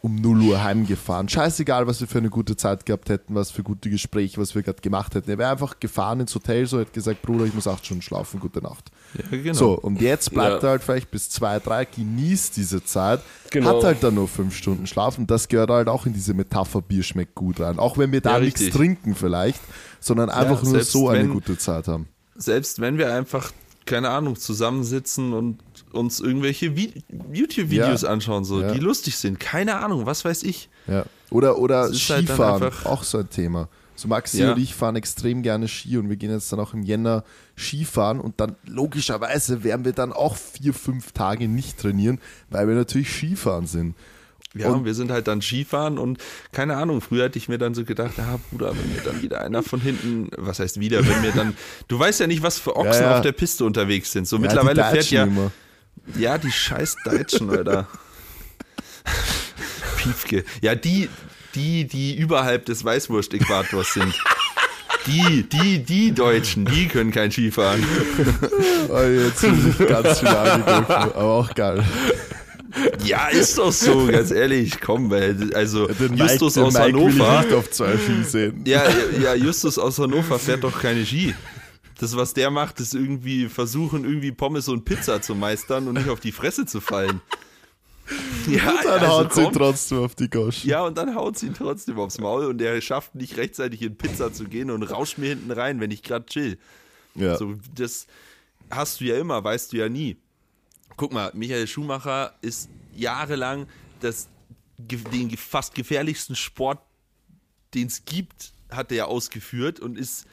um 0 Uhr heimgefahren. Scheißegal, was wir für eine gute Zeit gehabt hätten, was für gute Gespräche, was wir gerade gemacht hätten. Er wäre einfach gefahren ins Hotel, so hätte gesagt, Bruder, ich muss acht Stunden schlafen, gute Nacht. ja, genau. So, und jetzt bleibt Ja. er halt vielleicht bis zwei, drei, genießt diese Zeit, Genau. hat halt dann nur fünf Stunden Schlaf und das gehört halt auch in diese Metapher, Bier schmeckt gut rein. Auch wenn wir da Ja, nichts richtig. trinken vielleicht, sondern einfach nur selbst so eine wenn- gute Zeit haben. Selbst wenn wir einfach, keine Ahnung, zusammensitzen und uns irgendwelche Vi- YouTube-Videos Ja. anschauen, so, Ja. die lustig sind. Keine Ahnung, was weiß ich. Ja. Oder, oder halt Skifahren, einfach- auch so ein Thema. So Maxi Ja. und ich fahren extrem gerne Ski und wir gehen jetzt dann auch im Jänner Skifahren und dann logischerweise werden wir dann auch vier, fünf Tage nicht trainieren, weil wir natürlich Skifahren sind. Ja, Und- wir sind halt dann Skifahren und keine Ahnung, früher hätte ich mir dann so gedacht, ah Bruder, wenn mir dann wieder einer von hinten, was heißt wieder, wenn mir dann, du weißt ja nicht, was für Ochsen Ja, ja. auf der Piste unterwegs sind. So Ja, mittlerweile fährt ja, immer. Ja, die scheiß Deutschen, Alter. Piefke. Ja, die, die, die überhalb des Weißwurst-Äquators sind. Die, die, die Deutschen, die können kein Skifahren. Oh, jetzt bin ich ganz viel angegriffen, aber auch geil. Ja, ist doch so, ganz ehrlich. Komm, weil, also Den Justus Mike, aus Mike will ich Hannover. nicht auf zwei Ski sehen. Ja, ja, Justus aus Hannover fährt doch keine Ski. Das, was der macht, ist irgendwie versuchen, irgendwie Pommes und Pizza zu meistern und nicht auf die Fresse zu fallen. Ja, Dann also haut sie komm. trotzdem auf die Goschen. Ja, und dann haut sie ihn trotzdem aufs Maul und er schafft nicht rechtzeitig in Pizza zu gehen und rauscht mir hinten rein, wenn ich gerade chill. Ja. So, das hast du ja immer, weißt du ja nie. Guck mal, Michael Schumacher ist jahrelang das, den fast gefährlichsten Sport, den es gibt, hat er ausgeführt und ist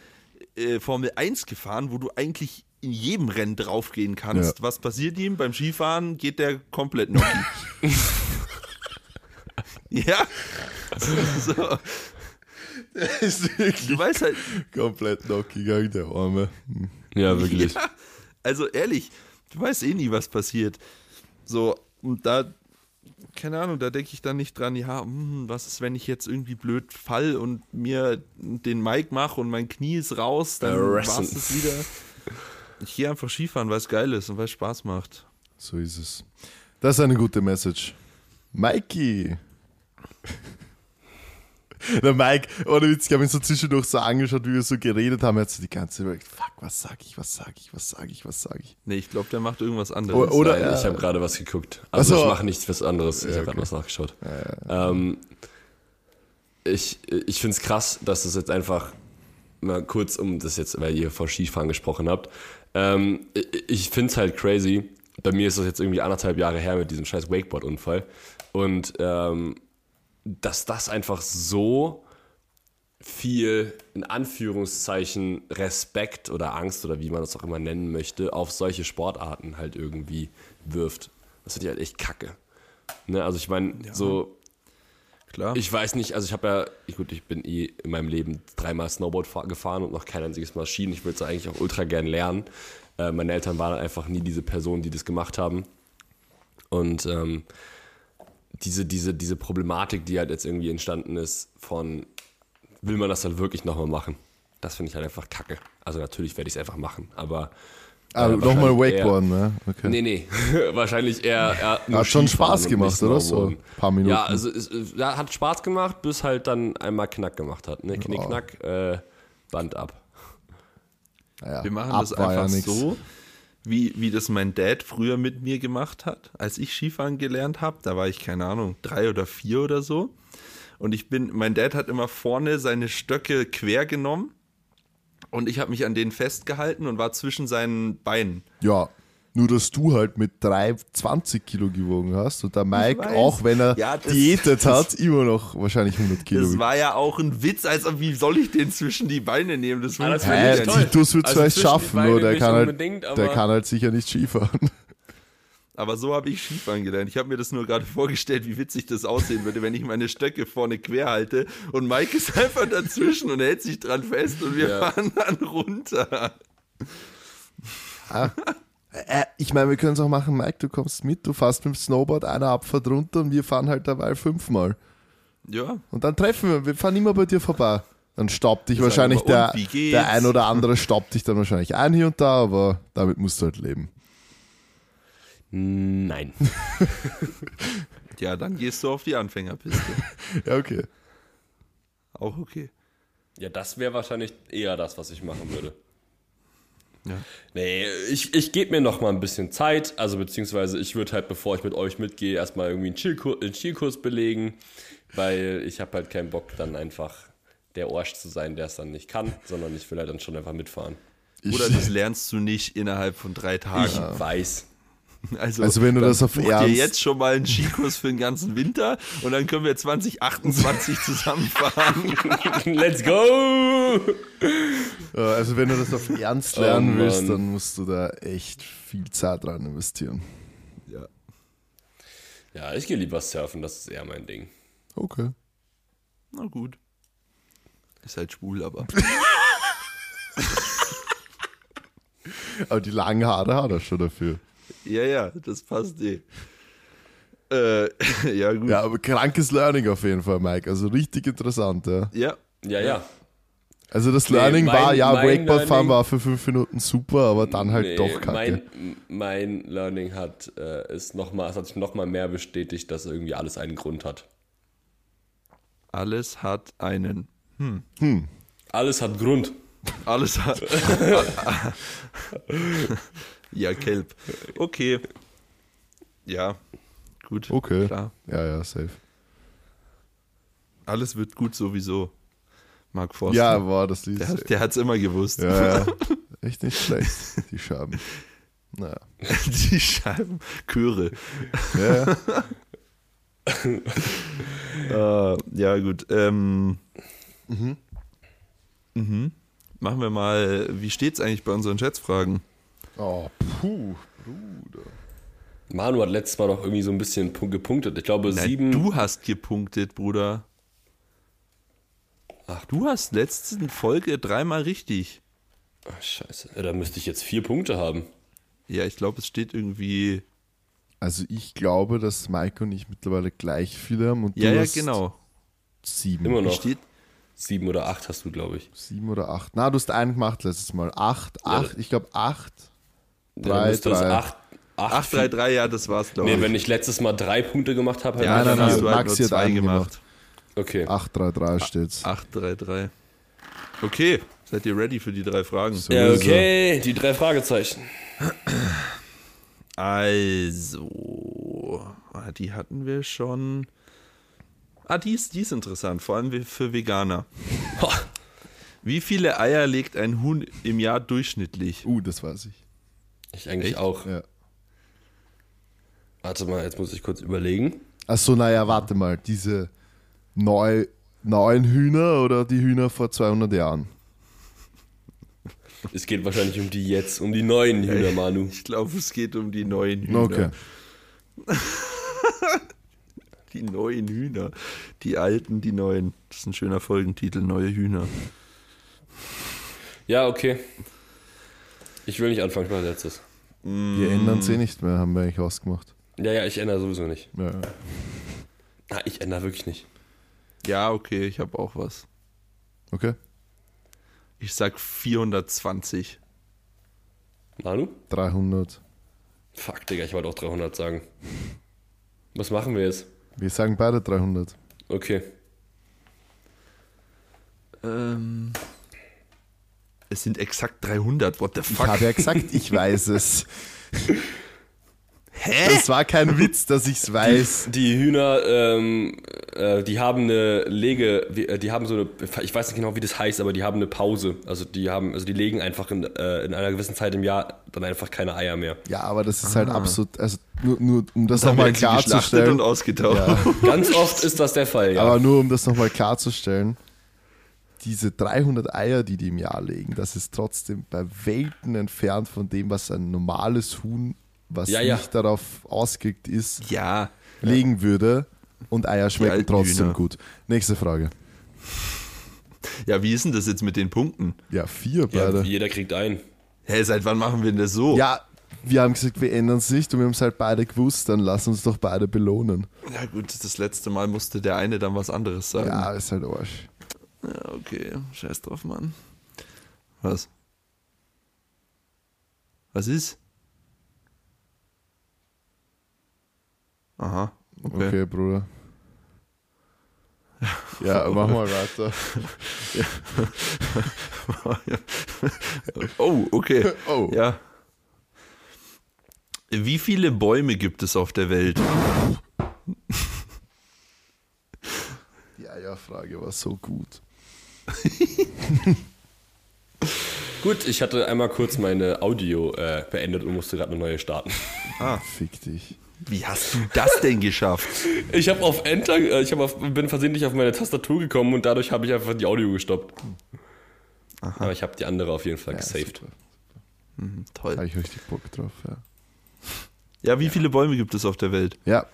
äh, Formel 1 gefahren, wo du eigentlich in jedem Rennen draufgehen kannst. Ja. Was passiert ihm? Beim Skifahren geht der komplett Gnocchi. ja. So. ist wirklich Du weißt halt, komplett knock gegangen, der Arme. Hm. ja, wirklich. Ja, also ehrlich, du weißt eh nie, was passiert. So, und da, keine Ahnung, da denke ich dann nicht dran, ja, hm, was ist, wenn ich jetzt irgendwie blöd fall und mir den Mike mache und mein Knie ist raus, dann war es wieder. Ich gehe einfach Skifahren, weil es geil ist und weil es Spaß macht. So ist es. Das ist eine gute Message. Mikey. Der Mike, ohne Witz, ich habe ihn so zwischendurch so angeschaut, wie wir so geredet haben. Er hat so die ganze Zeit überlegt, fuck, was sag ich, was sag ich, was sag ich, was sag ich. Nee, ich glaube, der macht irgendwas anderes. Oder- oder- Nein, ja. ich habe gerade was geguckt. Also so. ich mache nichts was anderes. Ich Ja, habe gerade was nachgeschaut. Ähm, ich ich finde es krass, dass das jetzt einfach mal kurz um das jetzt, weil ihr von Skifahren gesprochen habt. Ähm, ich ich finde es halt crazy. Bei mir ist das jetzt irgendwie anderthalb Jahre her mit diesem scheiß Wakeboard-Unfall. Und ähm, dass das einfach so viel, in Anführungszeichen, Respekt oder Angst oder wie man das auch immer nennen möchte, auf solche Sportarten halt irgendwie wirft. Das finde ich halt echt kacke. Ne? Also ich meine, so, Klar. ich weiß nicht, also ich habe ja, ich, gut, ich bin eh in meinem Leben dreimal Snowboard fahr- gefahren und noch kein einziges Mal Skien. Ich würde es eigentlich auch ultra gern lernen. Äh, meine Eltern waren einfach nie diese Personen, die das gemacht haben. Und ähm, diese, diese, diese Problematik, die halt jetzt irgendwie entstanden ist, von will man das halt wirklich nochmal machen? Das finde ich halt einfach kacke. Also natürlich werde ich es einfach machen, aber. Ah, äh, nochmal Wakeboarden, ne? Okay. Nee, nee. Wahrscheinlich eher. eher nur Hat schon Spaß gemacht, oder? So ein paar Minuten. Ja, also es, es ja, hat Spaß gemacht, bis halt dann einmal Knack gemacht hat. Ne? Knick, Knack, äh, Band ab. Ja, Wir machen ab das ja einfach nix. so. Wie, wie das mein Dad früher mit mir gemacht hat, als ich Skifahren gelernt habe. Da war ich, keine Ahnung, drei oder vier oder so. Und ich bin, mein Dad hat immer vorne seine Stöcke quer genommen und ich habe mich an denen festgehalten und war zwischen seinen Beinen. Ja, nur dass du halt mit 320 Kilo gewogen hast und der Mike, auch wenn er Ja, das- diätet das- hat, immer noch wahrscheinlich 100 Kilo. Das war ja auch ein Witz, also wie soll ich den zwischen die Beine nehmen? Das Ah, das wär Hä, nicht toll. Titus wird Also vielleicht zwischen die schaffen, nur der kann, halt, der kann halt sicher nicht Skifahren. Aber so habe ich Skifahren gelernt. Ich habe mir das nur gerade vorgestellt, wie witzig das aussehen würde, wenn ich meine Stöcke vorne quer halte und Mike ist einfach dazwischen und hält sich dran fest und wir Ja. fahren dann runter. Äh, ich meine, wir können es auch machen, Mike, du kommst mit, du fährst mit dem Snowboard eine Abfahrt runter und wir fahren halt dabei fünfmal. Ja, Und dann treffen wir, wir fahren immer bei dir vorbei. Dann staubt dich sagen wahrscheinlich immer, der, der ein oder andere staubt dich dann wahrscheinlich ein hier und da, aber damit musst du halt leben. Nein. ja, dann gehst du auf die Anfängerpiste. Ja, okay. Auch okay. Ja, das wäre wahrscheinlich eher das, was ich machen würde. Ja. Nee, ich, ich gebe mir noch mal ein bisschen Zeit. Also beziehungsweise ich würde halt, bevor ich mit euch mitgehe, erstmal irgendwie einen Skikurs, einen Skikurs belegen. Weil ich habe halt keinen Bock, dann einfach der Orsch zu sein, der es dann nicht kann, sondern ich will halt dann schon einfach mitfahren. Ich, Oder das lernst du nicht innerhalb von drei Tagen. Ich weiß. Also, Also wenn du das auf buch dir Ernst- jetzt schon mal einen Skikurs für den ganzen Winter und dann können wir 2028 zusammenfahren. Let's go! also wenn du das auf Ernst lernen Oh, willst, dann musst du da echt viel Zeit rein investieren. ja. Ja, ich gehe lieber surfen, das ist eher mein Ding. Okay. Na gut. Ist halt schwul, aber. Aber die langen Haare hat er schon dafür. Ja, ja, das passt eh. Äh, ja, gut. Ja, aber krankes Learning auf jeden Fall, Mike. Also richtig interessant, ja. Ja, Ja, ja. Also das Nee, Learning mein- war, ja, mein Wakeboard fahren Learning- war für fünf Minuten super, aber dann halt Nee, doch kacke. Mein, mein Learning hat, äh, ist noch mal, es hat sich noch mal mehr bestätigt, dass irgendwie alles einen Grund hat. alles hat einen. Alles hat Grund. Alles hat. ja, Kelp. Okay. Ja, gut. Okay. Klar. Ja, ja, safe. Alles wird gut sowieso. Mark Forster. Ja, war das Lied. Der, hat, der hat's immer gewusst. Ja, ja. Echt nicht schlecht, die Scherben. Naja. Die Scheiben. Chöre. Ja. Äh, ja, gut. Ähm, mhm. Machen wir mal, wie steht's eigentlich bei unseren Schätzfragen? Oh, puh, Bruder. Manu hat letztes Mal doch irgendwie so ein bisschen pu- gepunktet. Ich glaube, Nein, sieben. du hast gepunktet, Bruder. Ach, du hast letzte Folge dreimal richtig. Ach, scheiße. Ja, da müsste ich jetzt vier Punkte haben. Ja, ich glaube, es steht irgendwie. Also ich glaube, dass Mike und ich mittlerweile gleich viele haben und Ja, du ja, hast genau. sieben. Immer noch. steht. Sieben oder acht hast du, glaube ich. Sieben oder acht. Na, du hast einen gemacht letztes Mal. Acht, Ja, acht, ich glaube acht. Drei, dann müsste es drei. acht, acht, 833, ja, das war's, glaube Nee, ich. wenn ich letztes Mal drei Punkte gemacht habe, ja, dann nein, hast nein, du halt Maxi nur zwei gemacht. gemacht. Okay. 833 steht's. 833. Okay, seid ihr ready für die drei Fragen? So Ja, okay, die drei Fragezeichen. Also, ah, die hatten wir schon. Ah, die ist, die ist interessant, vor allem für Veganer. Wie viele Eier legt ein Huhn im Jahr durchschnittlich? Uh, das weiß ich. Ich eigentlich Echt? auch. Ja. Warte mal, jetzt muss ich kurz überlegen. Achso, naja, warte mal. Diese neu, neuen Hühner oder die Hühner vor 200 Jahren? Es geht wahrscheinlich um die jetzt, um die neuen Hühner, Manu. Ich glaube, es geht um die neuen Hühner. Okay. Die neuen Hühner. Die alten, die neuen. Das ist ein schöner Folgentitel, neue Hühner. Ja, okay. Ich will nicht anfangen, ich mache letztes. Wir ändern sie nicht mehr, haben wir eigentlich ausgemacht. Ja, ja, ich ändere sowieso nicht. Ja, ja. Ah, ich ändere wirklich nicht. Ja, okay, ich habe auch was. Okay. Ich sag 420. Manu? 300. Fuck, Digga, ich wollte auch 300 sagen. Was machen wir jetzt? Wir sagen beide 300. Okay. Ähm, Es sind exakt 300. What the Ich fuck? habe ja gesagt, ich weiß es. Hä? Das war kein Witz, dass ich es weiß. Die Hühner, ähm, äh, die haben eine Lege, äh, die haben so eine, ich weiß nicht genau, wie das heißt, aber die haben eine Pause. Also die haben, also die legen einfach in, äh, in einer gewissen Zeit im Jahr dann einfach keine Eier mehr. Ja, aber das ist halt absolut, also nur, nur um das nochmal klarzustellen. und ausgetauscht. Ja. Ganz oft ist das der Fall, ja. Aber nur um das nochmal klarzustellen, diese 300 Eier, die die im Jahr legen, das ist trotzdem bei Welten entfernt von dem, was ein normales Huhn, was Ja, ja. nicht darauf ausgelegt ist, Ja. legen würde. Und Eier schmecken trotzdem Hühner. gut. Nächste Frage. Ja, wie ist denn das jetzt mit den Punkten? Ja, vier ja, beide. jeder kriegt einen. Hä, seit wann machen wir denn das so? Ja, wir haben gesagt, wir ändern es nicht und wir haben es halt beide gewusst, dann lass uns doch beide belohnen. Ja gut, das letzte Mal musste der eine dann was anderes sagen. Ja, ist halt Arsch. Ja, okay. Scheiß drauf, Mann. Was? Was ist? Aha. Okay. Okay, Bruder. Ja, mach mal weiter. Oh, okay. Oh. Ja. Wie viele Bäume gibt es auf der Welt? Die Eierfrage war so gut. Gut, ich hatte einmal kurz meine Audio äh, beendet und musste gerade eine neue starten. Fick dich. Wie hast du das denn geschafft? Ich habe auf Enter, äh, ich hab auf, bin versehentlich auf meine Tastatur gekommen und dadurch habe ich einfach die Audio gestoppt. Aber ich habe die andere auf jeden Fall Ja, gesaved. super. Hm, toll. Habe ich richtig Bock drauf, ja. Ja, wie viele Bäume gibt es auf der Welt? Ja,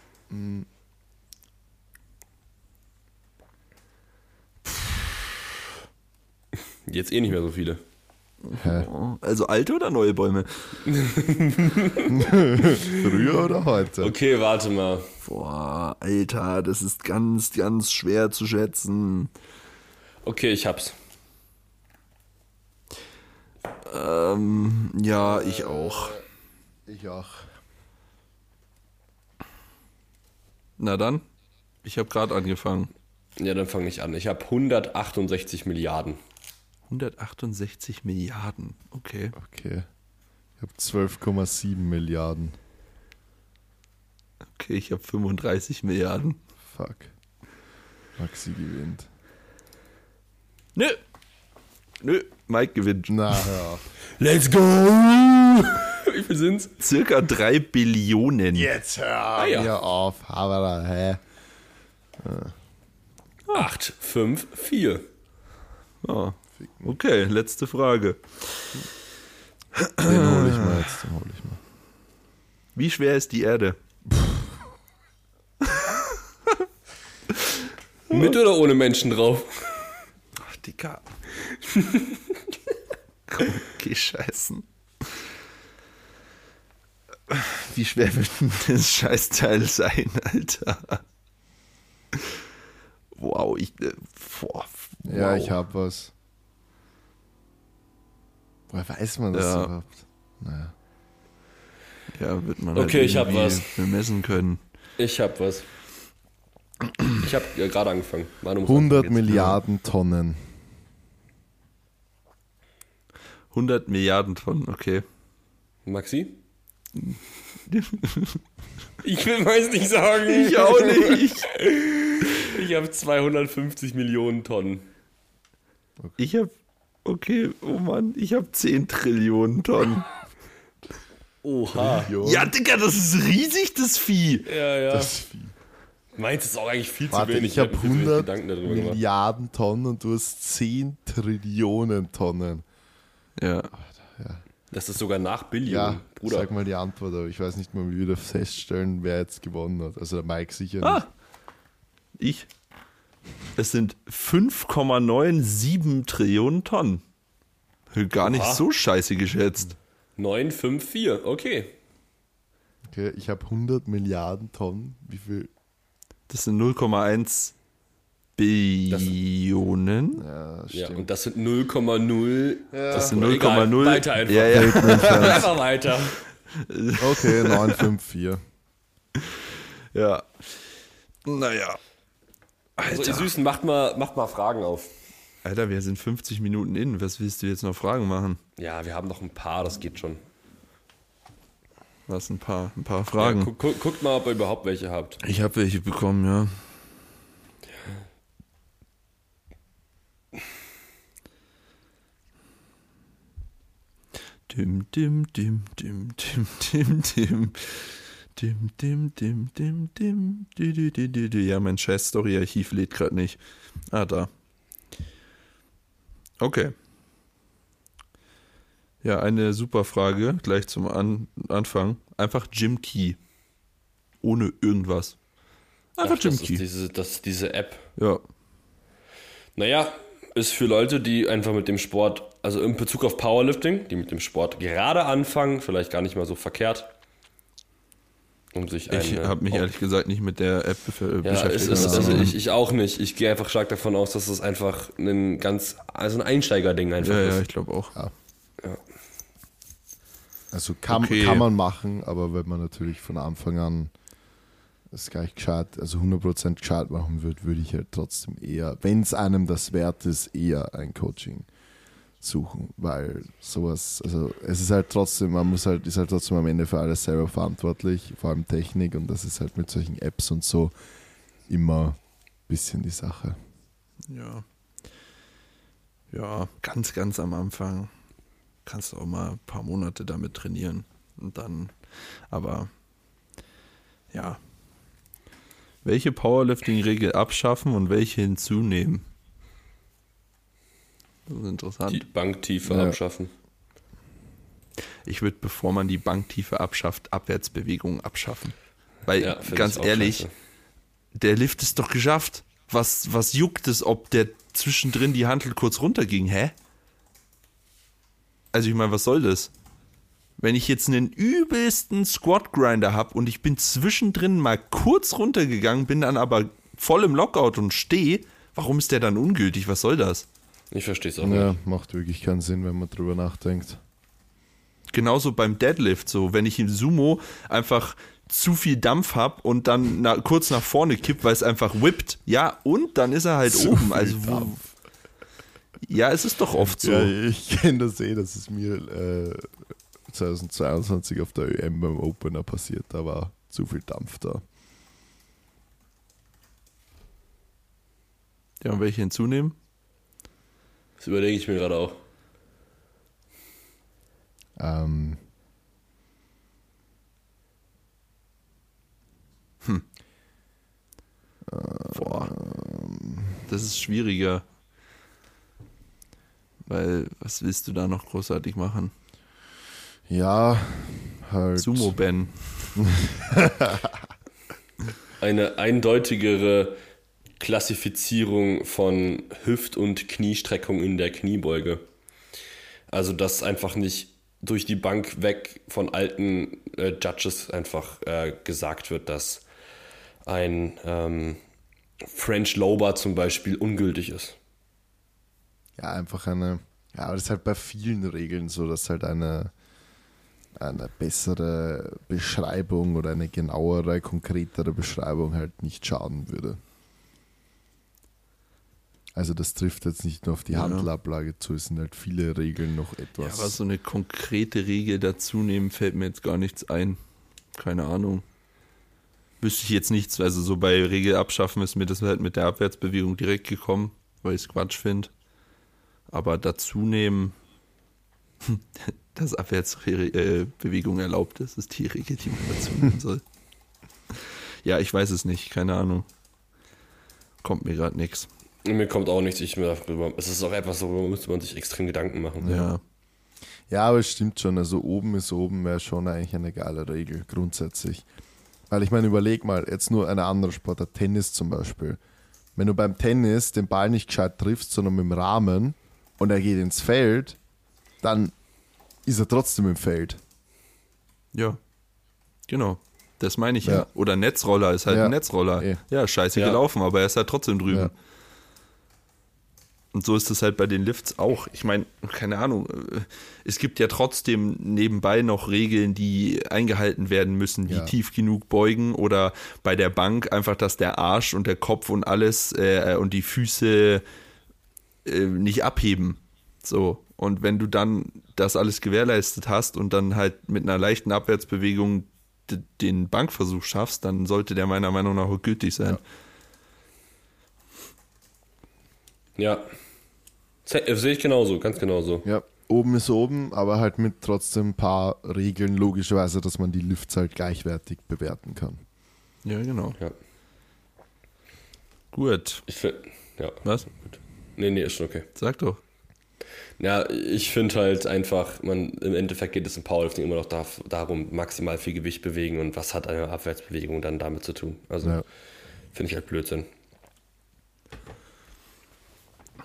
Jetzt eh nicht mehr so viele. hä? Also alte oder neue Bäume? Früher oder heute? Okay, warte mal. Boah, Alter, das ist ganz, ganz schwer zu schätzen. Okay, ich hab's. Ähm, ja, ich auch. Ich auch. Na dann, ich habe gerade angefangen. Ja, dann fange ich an. Ich habe 168 Milliarden. 168 Milliarden, okay. Okay. Ich habe 12,7 Milliarden. Okay, ich habe 35 Milliarden. Fuck. Maxi gewinnt. Nö. Nö, Mike gewinnt. Na, auf. Let's go! Wie viel sind's? Circa 3 Billionen. Jetzt hör ja. mir auf. Aber hä? 8, 5, 4. Ah, okay, letzte Frage. Den hole ich mal jetzt. Den hole ich mal. Wie schwer ist die Erde? Mit oder ohne Menschen drauf? Ach, Dicker. Komm, geh scheißen. Wie schwer wird denn das Scheißteil sein, Alter? Wow, ich. Äh, boah, wow. Ja, ich hab was. Woher weiß man das Ja. überhaupt? Naja. Ja, wird man Okay, halt ich hab irgendwie was. bemessen können. Ich hab was. Ich hab ja, gerade angefangen. Manu muss 100 anfangen jetzt. Milliarden Tonnen. 100 Milliarden Tonnen, okay. Maxi? Ich will weiß nicht sagen. Ich auch nicht. Ich habe 250 Millionen Tonnen. Ich hab. Okay, oh Mann, ich hab 10 Trillionen Tonnen. Oha. Ja, Digga, das ist riesig, das Vieh. Ja, ja. Das Vieh. Meinst ist auch eigentlich viel zu Warte, wenig. ich habe hab mir viel zu wenig 100 Gedanken darüber gemacht. Milliarden Tonnen und du hast 10 Trillionen Tonnen. Ja. Das ist sogar nach Billion, Ja, Bruder. sag mal die Antwort, aber ich weiß nicht mal, wie wir das feststellen, wer jetzt gewonnen hat. Also der Mike sicher nicht. Ah, ich. Es sind 5,97 Trillionen Tonnen. Gar nicht Oha. so scheiße geschätzt. 954, okay. Okay, ich habe 100 Milliarden Tonnen. Wie viel? Das sind 0,1 Billionen. Ja, Ja, stimmt. und das sind 0,0. Das sind Egal, 0,0. weiter einfach. Ja, ja. Einfach weiter. okay, 954. ja. Naja. Also, ihr Alter. Süßen, macht mal, macht mal Fragen auf. Alter, wir sind 50 Minuten in. Was willst du jetzt noch Fragen machen? Ja, wir haben noch ein paar, das geht schon. Was, ein paar, ein paar Fragen? Ja, gu gu guckt mal, ob ihr überhaupt welche habt. Ich habe welche bekommen, ja. Dim, dim, dim, dim, dim, dim, dim. Dim, dim, dim, dim, dim. Du, du, du, du, du. Ja, mein scheiß Story-Archiv lädt gerade nicht. Ah, da. Okay. Ja, eine super Frage, gleich zum An Anfang. Einfach Jim Key. Ohne irgendwas. Einfach Ach, Jim das Key. ist diese, das ist diese App. Ja. Naja, ist für Leute, die einfach mit dem Sport, also in Bezug auf Powerlifting, die mit dem Sport gerade anfangen, vielleicht gar nicht mal so verkehrt. Um sich Ich eine- habe mich ehrlich gesagt nicht mit der App Ja, es beschäftigt. ist, also Ja. ich, ich auch nicht. Ich gehe einfach stark davon aus, dass es einfach ein ganz, also ein Einsteigerding einfach ja, ist. ja, ich glaube auch. Also kann, Okay. kann man machen, aber wenn man natürlich von Anfang an es gleich gescheit, also 100% gescheit machen würde, würde ich halt trotzdem eher, wenn es einem das wert ist, eher ein Coaching suchen, weil sowas, also es ist halt trotzdem, man muss halt, ist halt trotzdem am Ende für alles selber verantwortlich, vor allem Technik und das ist halt mit solchen Apps und so immer ein bisschen die Sache. Ja. Ja, ganz, ganz am Anfang kannst du auch mal ein paar Monate damit trainieren. Und dann, aber ja. Welche Powerlifting-Regel abschaffen und welche hinzunehmen? Das ist interessant. Die Banktiefe Ja. abschaffen. Ich würde, bevor man die Banktiefe abschafft, Abwärtsbewegungen abschaffen. Weil, Ja, ganz ehrlich, scheiße. der Lift ist doch geschafft. Was, was juckt es, ob der zwischendrin die Handel kurz runterging? Hä? Also ich meine, was soll das? Wenn ich jetzt einen übelsten Squat Grinder habe und ich bin zwischendrin mal kurz runtergegangen, bin dann aber voll im Lockout und stehe, warum ist der dann ungültig? Was soll das? Ich verstehe es auch Ja, nicht. macht wirklich keinen Sinn, wenn man drüber nachdenkt. Genauso beim Deadlift, so wenn ich im Sumo einfach zu viel Dampf habe und dann na, kurz nach vorne kipp, weil es einfach whippt. Ja, und dann ist er halt Zu oben. Also wo, Dampf. ja, es ist doch oft so. Ja, ich kenne das eh, das ist mir äh, 2022 auf der ÖM beim Opener passiert. Da war zu viel Dampf da. Ja, und welche hinzunehmen? Das überlege ich mir gerade auch. Ähm, Boah. Das ist schwieriger. Weil, was willst du da noch großartig machen? ja, halt. Sumo-Ben. Eine eindeutigere Klassifizierung von Hüft- und Kniestreckung in der Kniebeuge. Also, dass einfach nicht durch die Bank weg von alten äh, Judges einfach äh, gesagt wird, dass ein ähm, French Lower zum Beispiel ungültig ist. Ja, einfach eine. Ja, aber das ist halt bei vielen Regeln so, dass halt eine, eine bessere Beschreibung oder eine genauere, konkretere Beschreibung halt nicht schaden würde. Also das trifft jetzt nicht nur auf die Ja. Handelablage zu, es sind halt viele Regeln noch Ja, etwas. aber so eine konkrete Regel dazu nehmen, fällt mir jetzt gar nichts ein. Keine Ahnung. Wüsste ich jetzt nichts. Also so bei Regel abschaffen ist mir das halt mit der Abwärtsbewegung direkt gekommen, weil ich es Quatsch finde. Aber dazu nehmen, dass Abwärtsbewegung erlaubt ist, ist die Regel, die man dazu nehmen soll. Ja, ich weiß es nicht. Keine Ahnung. Kommt mir gerade nichts. Mir kommt auch nichts, ich mir darüber. Es ist auch etwas, darüber müsste man sich extrem Gedanken machen. Ja. Ja, aber es stimmt schon. Also oben ist oben wäre schon eigentlich eine geile Regel, grundsätzlich. Weil ich meine, überleg mal, jetzt nur eine andere Sportart, Tennis zum Beispiel. Wenn du beim Tennis den Ball nicht gescheit triffst, sondern mit dem Rahmen und er geht ins Feld, dann ist er trotzdem im Feld. Ja, genau. Das meine ich ja. Ja. Oder Netzroller ist halt Ja. ein Netzroller. Ja, scheiße Ja. gelaufen, aber er ist halt trotzdem drüben. Ja. Und so ist es halt bei den Lifts auch. Ich meine, keine Ahnung, äh, es gibt ja trotzdem nebenbei noch Regeln, die eingehalten werden müssen, die Ja. tief genug beugen oder bei der Bank einfach, dass der Arsch und der Kopf und alles äh, und die Füße äh, nicht abheben. So. Und wenn du dann das alles gewährleistet hast und dann halt mit einer leichten Abwärtsbewegung den Bankversuch schaffst, dann sollte der meiner Meinung nach auch gültig sein. Ja. Ja. Sehe ich genauso, ganz genauso. Ja, oben ist oben, aber halt mit trotzdem ein paar Regeln, logischerweise, dass man die Lifts halt gleichwertig bewerten kann. Ja, genau. Ja. Gut. Ich ja. Was? Gut. Nee, nee, ist schon okay. Sag doch. Ja, ich finde halt einfach, man, im Endeffekt geht es im Powerlifting immer noch da, darum, maximal viel Gewicht bewegen und was hat eine Abwärtsbewegung dann damit zu tun? Also Ja. finde ich halt Blödsinn.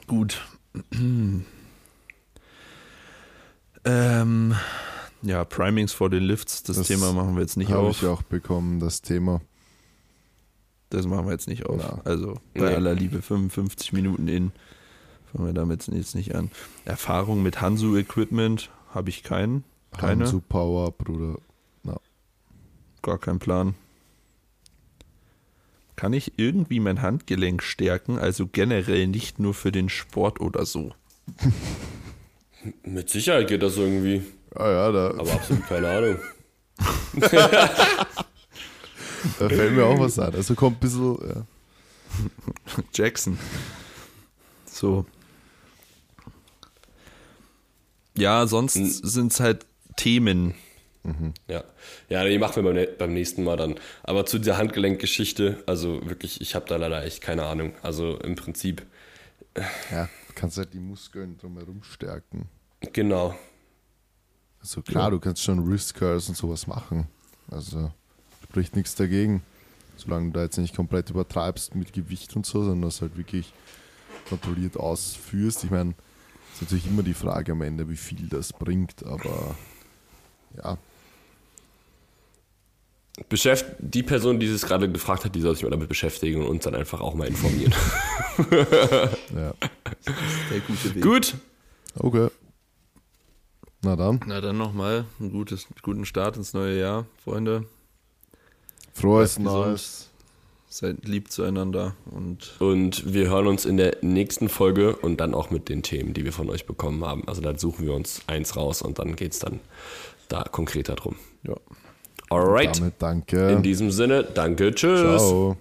Gut. ähm, ja, Primings vor den Lifts, das, Das Thema machen wir jetzt nicht Habe auf. ich auch bekommen, das Thema. Das machen wir jetzt nicht auf. Na. Also bei Nee. aller Liebe 55 Minuten in. Fangen wir damit jetzt nicht an. Erfahrung mit Hansu-Equipment habe ich keinen. Keine. Hansu Power, Bruder. Gar keinen Plan. Kann ich irgendwie mein Handgelenk stärken? Also generell nicht nur für den Sport oder so. Mit Sicherheit geht das irgendwie, Ah ja, da, aber absolut keine Ahnung. da fällt mir auch was ein. Also kommt ein bisschen, ja. Jackson. So. Ja, sonst sind es halt Themen. Ja, ja, die machen wir beim, beim nächsten Mal dann. Aber zu dieser Handgelenkgeschichte, also wirklich, ich habe da leider echt keine Ahnung. Also im Prinzip, ja, du kannst halt die Muskeln drumherum stärken. genau. Also klar, du kannst schon Wrist Curls und sowas machen. Also spricht nichts dagegen. Solange du da jetzt nicht komplett übertreibst mit Gewicht und so, sondern das halt wirklich kontrolliert ausführst. Ich meine, ist natürlich immer die Frage am Ende, wie viel das bringt, aber ja, Beschäft die Person, die es gerade gefragt hat, die soll sich mal damit beschäftigen und uns dann einfach auch mal informieren. ja. Der gute Weg. Gut. Okay. Na dann, Na dann nochmal einen gutes, guten Start ins neue Jahr, Freunde. frohes. Neues. Seid lieb zueinander und Und wir hören uns in der nächsten Folge und dann auch mit den Themen, die wir von euch bekommen haben. Also dann suchen wir uns eins raus und dann geht es dann da konkreter drum. ja. Alright. Damit danke. In diesem Sinne, danke, tschüss. Ciao.